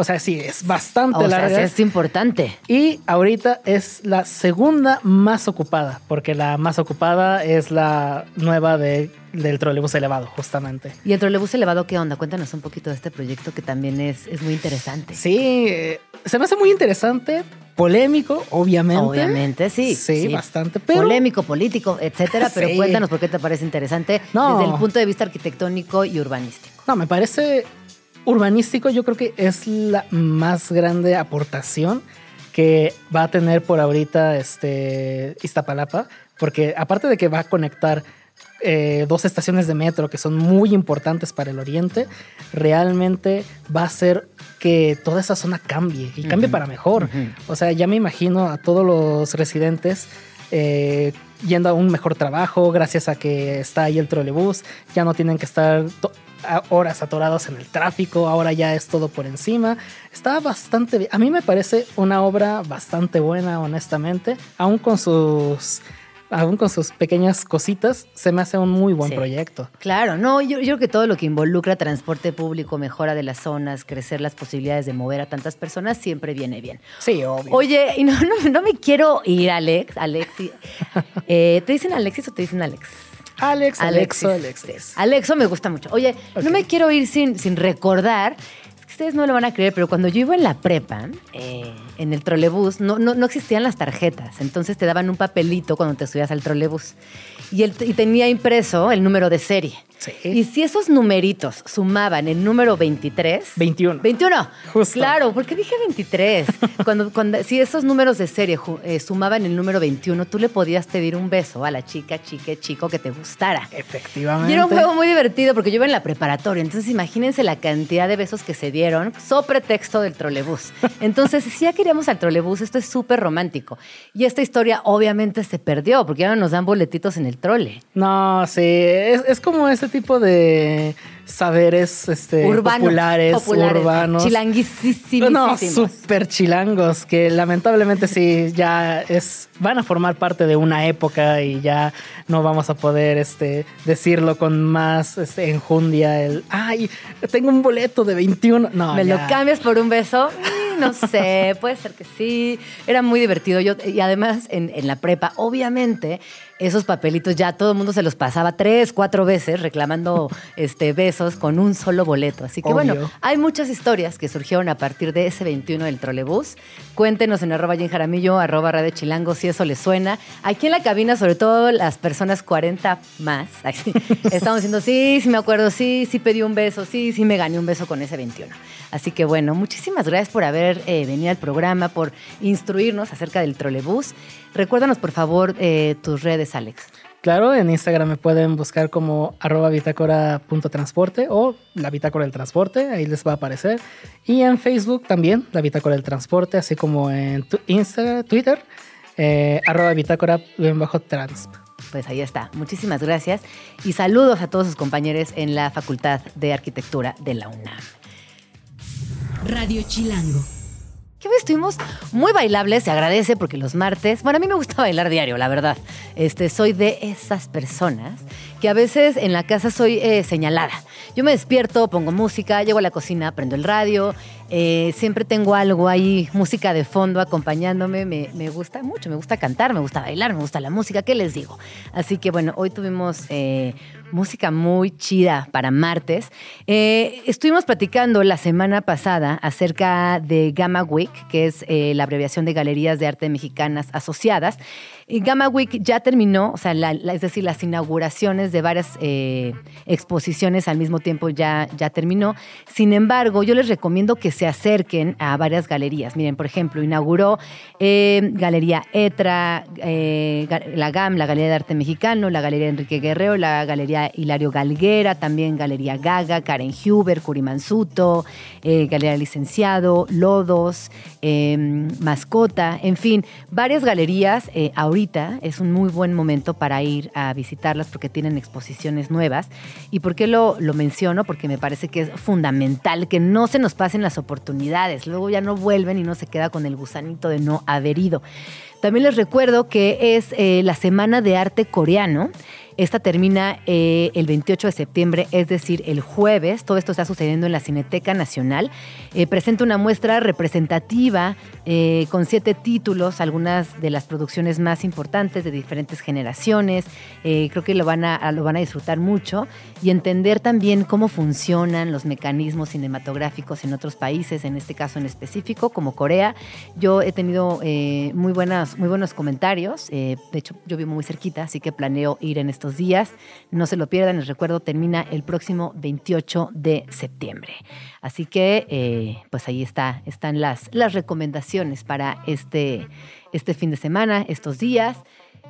O sea, sí, es bastante O sea, larga. es importante. Y ahorita es la segunda más ocupada, porque la más ocupada es la nueva de, del trolebús elevado, justamente. ¿Y el trolebús elevado qué onda? Cuéntanos un poquito de este proyecto que también es, es muy interesante. Sí, eh, se me hace muy interesante, polémico, obviamente. Obviamente, sí. Sí, bastante, pero- Polémico, político, etcétera. Pero Sí. cuéntanos por qué te parece interesante No. desde el punto de vista arquitectónico y urbanístico. No, me parece urbanístico, yo creo que es la más grande aportación que va a tener por ahorita este Iztapalapa, porque aparte de que va a conectar eh, dos estaciones de metro que son muy importantes para el oriente, realmente va a hacer que toda esa zona cambie y cambie para mejor. O sea, ya me imagino a todos los residentes eh, yendo a un mejor trabajo gracias a que está ahí el trolebús, ya no tienen que estar horas atorados en el tráfico, ahora ya es todo por encima. Está bastante bien. A mí me parece una obra bastante buena, honestamente, aún con sus... Aún con sus pequeñas cositas, se me hace un muy buen Sí. proyecto. Claro, no, yo, yo creo que todo lo que involucra transporte público, mejora de las zonas, crecer las posibilidades de mover a tantas personas, siempre viene bien. Sí, obvio. Oye, y no, no, no me quiero ir, Alex. Alexi. [laughs] Eh, ¿Te dicen Alexis o te dicen Alex? Alex, Alexo, Alexis. Alexis. Alexo me gusta mucho. Oye, no me quiero ir sin, sin recordar. Que Ustedes no lo van a creer, pero cuando yo iba en la prepa, eh, en el trolebús, no, no, no existían las tarjetas. Entonces te daban un papelito cuando te subías al trolebús. Y, el- y tenía impreso el número de serie. Sí. Y si esos numeritos sumaban el número 23. 21. 21. Justo. Claro, ¿por qué dije 23? [laughs] cuando, cuando, si esos números de serie eh, sumaban el número 21, tú le podías pedir un beso a la chica, chique, chico que te gustara. Efectivamente. Y era un juego muy divertido porque yo iba en la preparatoria, entonces imagínense la cantidad de besos que se dieron, so pretexto del trolebús. Entonces, si ya queríamos al trolebús, esto es súper romántico. Y esta historia obviamente se perdió porque ya no nos dan boletitos en el trole. No, sí, es, es como ese tipo de saberes este, populares, populares, urbanos. chilanguisísimos. No, súper chilangos, que lamentablemente sí, ya es, van a formar parte de una época y ya no vamos a poder este, decirlo con más este, enjundia. El, ay, tengo un boleto de 21. No, ¿Me ya. lo cambias por un beso? Mm, No sé, puede ser que sí. Era muy divertido. Yo, y además, en, en la prepa, obviamente, esos papelitos ya todo el mundo se los pasaba tres, cuatro veces reclamando [laughs] este, besos con un solo boleto. Así que bueno, hay muchas historias que surgieron a partir de ese 21 del trolebús. Cuéntenos en arroba Jaramillo, arroba Radio Chilango, si eso les suena. Aquí en la cabina, sobre todo las personas 40 más, [laughs] estamos diciendo, sí, sí me acuerdo, sí, sí pedí un beso, sí, sí me gané un beso con ese 21. Así que bueno, muchísimas gracias por haber eh, venido al programa, por instruirnos acerca del trolebús. Recuérdanos, por favor, eh, tus redes, Alex. Claro, en Instagram me pueden buscar como arroba bitácora.transporte o la bitácora del transporte, ahí les va a aparecer. Y en Facebook también, la bitácora del transporte, así como en tu- Instagram, Twitter, eh, arroba bitácora-transp. Pues ahí está. Muchísimas gracias y saludos a todos sus compañeros en la Facultad de Arquitectura de la UNAM. Radio Chilango. Que hoy estuvimos muy bailables, se agradece porque los martes, bueno, a mí me gusta [laughs] bailar diario, la verdad. Este, soy de esas personas que a veces en la casa soy eh, señalada. Yo me despierto, pongo música, llego a la cocina, prendo el radio, eh, siempre tengo algo ahí, música de fondo acompañándome, me, me gusta mucho, me gusta cantar, me gusta bailar, me gusta la música, ¿qué les digo? Así que bueno, hoy tuvimos eh, música muy chida para martes. Eh, estuvimos platicando la semana pasada acerca de Gamma Week, que es eh, la abreviación de Galerías de Arte Mexicanas Asociadas. Y Gamma Week ya terminó, o sea, la- la- es decir, las inauguraciones de varias eh, exposiciones al mismo tiempo ya, ya terminó. Sin embargo, yo les recomiendo que se acerquen a varias galerías. Miren, por ejemplo, inauguró eh, Galería Etra, eh, la GAM, la Galería de Arte Mexicano, la Galería Enrique Guerrero, la Galería Hilario Galguera, también Galería Gaga, Karen Huber, Curimansuto, eh, Galería Licenciado, Lodos, eh, Mascota, en fin, varias galerías. eh, ahorita es un muy buen momento para ir a visitarlas porque tienen exposiciones nuevas. ¿Y por qué lo, lo menciono? Porque me parece que es fundamental que no se nos pasen las oportunidades. Luego ya no vuelven y no se queda con el gusanito de no haber ido. También les recuerdo que es eh, la Semana de Arte Coreano. Esta termina eh, el 28 de septiembre, es decir, el jueves. Todo esto está sucediendo en la Cineteca Nacional. Eh, presenta una muestra representativa eh, con siete títulos, algunas de las producciones más importantes de diferentes generaciones. creo que lo van, a, lo van a disfrutar mucho y entender también cómo funcionan los mecanismos cinematográficos en otros países, en este caso en específico, como Corea. Yo he tenido muy, buenas, muy buenos comentarios. de hecho, yo vivo muy cerquita, así que planeo ir en estos días. No se lo pierdan, les recuerdo, termina el próximo 28 de septiembre. Así que, eh, pues ahí está, están las, las recomendaciones para este, este fin de semana, estos días.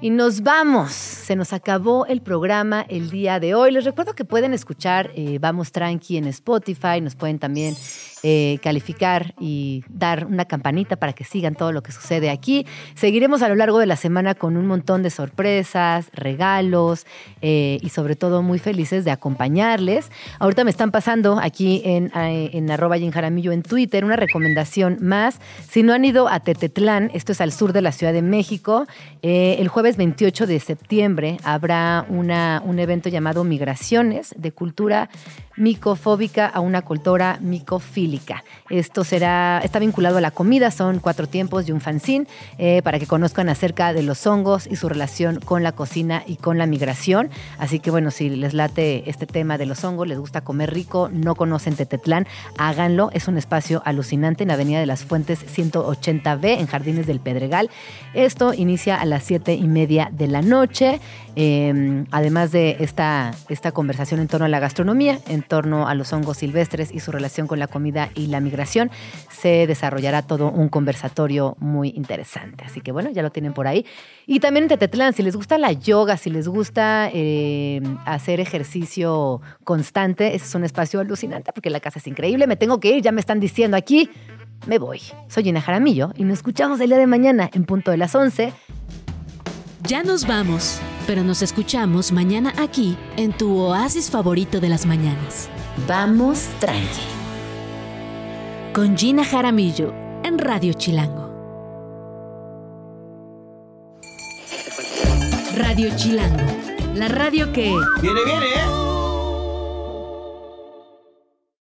Y nos vamos. Se nos acabó el programa el día de hoy. Les recuerdo que pueden escuchar eh, Vamos Tranqui en Spotify. Nos pueden también eh, calificar y dar una campanita para que sigan todo lo que sucede aquí. Seguiremos a lo largo de la semana con un montón de sorpresas, regalos eh, y sobre todo muy felices de acompañarles. Ahorita me están pasando aquí en, eh, en arroba Jaramillo en Twitter una recomendación más. Si no han ido a Tetetlán, esto es al sur de la Ciudad de México, el jueves 28 de septiembre habrá una, un evento llamado Migraciones de Cultura micofóbica a una cultura Esto será, está vinculado a la comida, son cuatro tiempos y un fanzine eh, para que conozcan acerca de los hongos y su relación con la cocina y con la migración. Así que bueno, si les late este tema de los hongos, les gusta comer rico, no conocen Tetetlán, háganlo. Es un espacio alucinante en Avenida de las Fuentes 180B en Jardines del Pedregal. Esto inicia a las siete y media de la noche. Em, además de esta, esta conversación en torno a la gastronomía, en torno a los hongos silvestres y su relación con la comida y la migración, se desarrollará todo un conversatorio muy interesante. Así que bueno, ya lo tienen por ahí. Y también en Tetetlán, si les gusta la yoga, si les gusta em, hacer ejercicio constante, ese es un espacio alucinante porque la casa es increíble. Me tengo que ir, ya me están diciendo aquí. Me voy. Soy Gina Jaramillo y nos escuchamos el día de mañana en punto de las 11 ya nos vamos, pero nos escuchamos mañana aquí en tu oasis favorito de las mañanas. Vamos tranqui. Con Gina Jaramillo en Radio Chilango. Radio Chilango, la radio que... Viene, viene, ¿eh?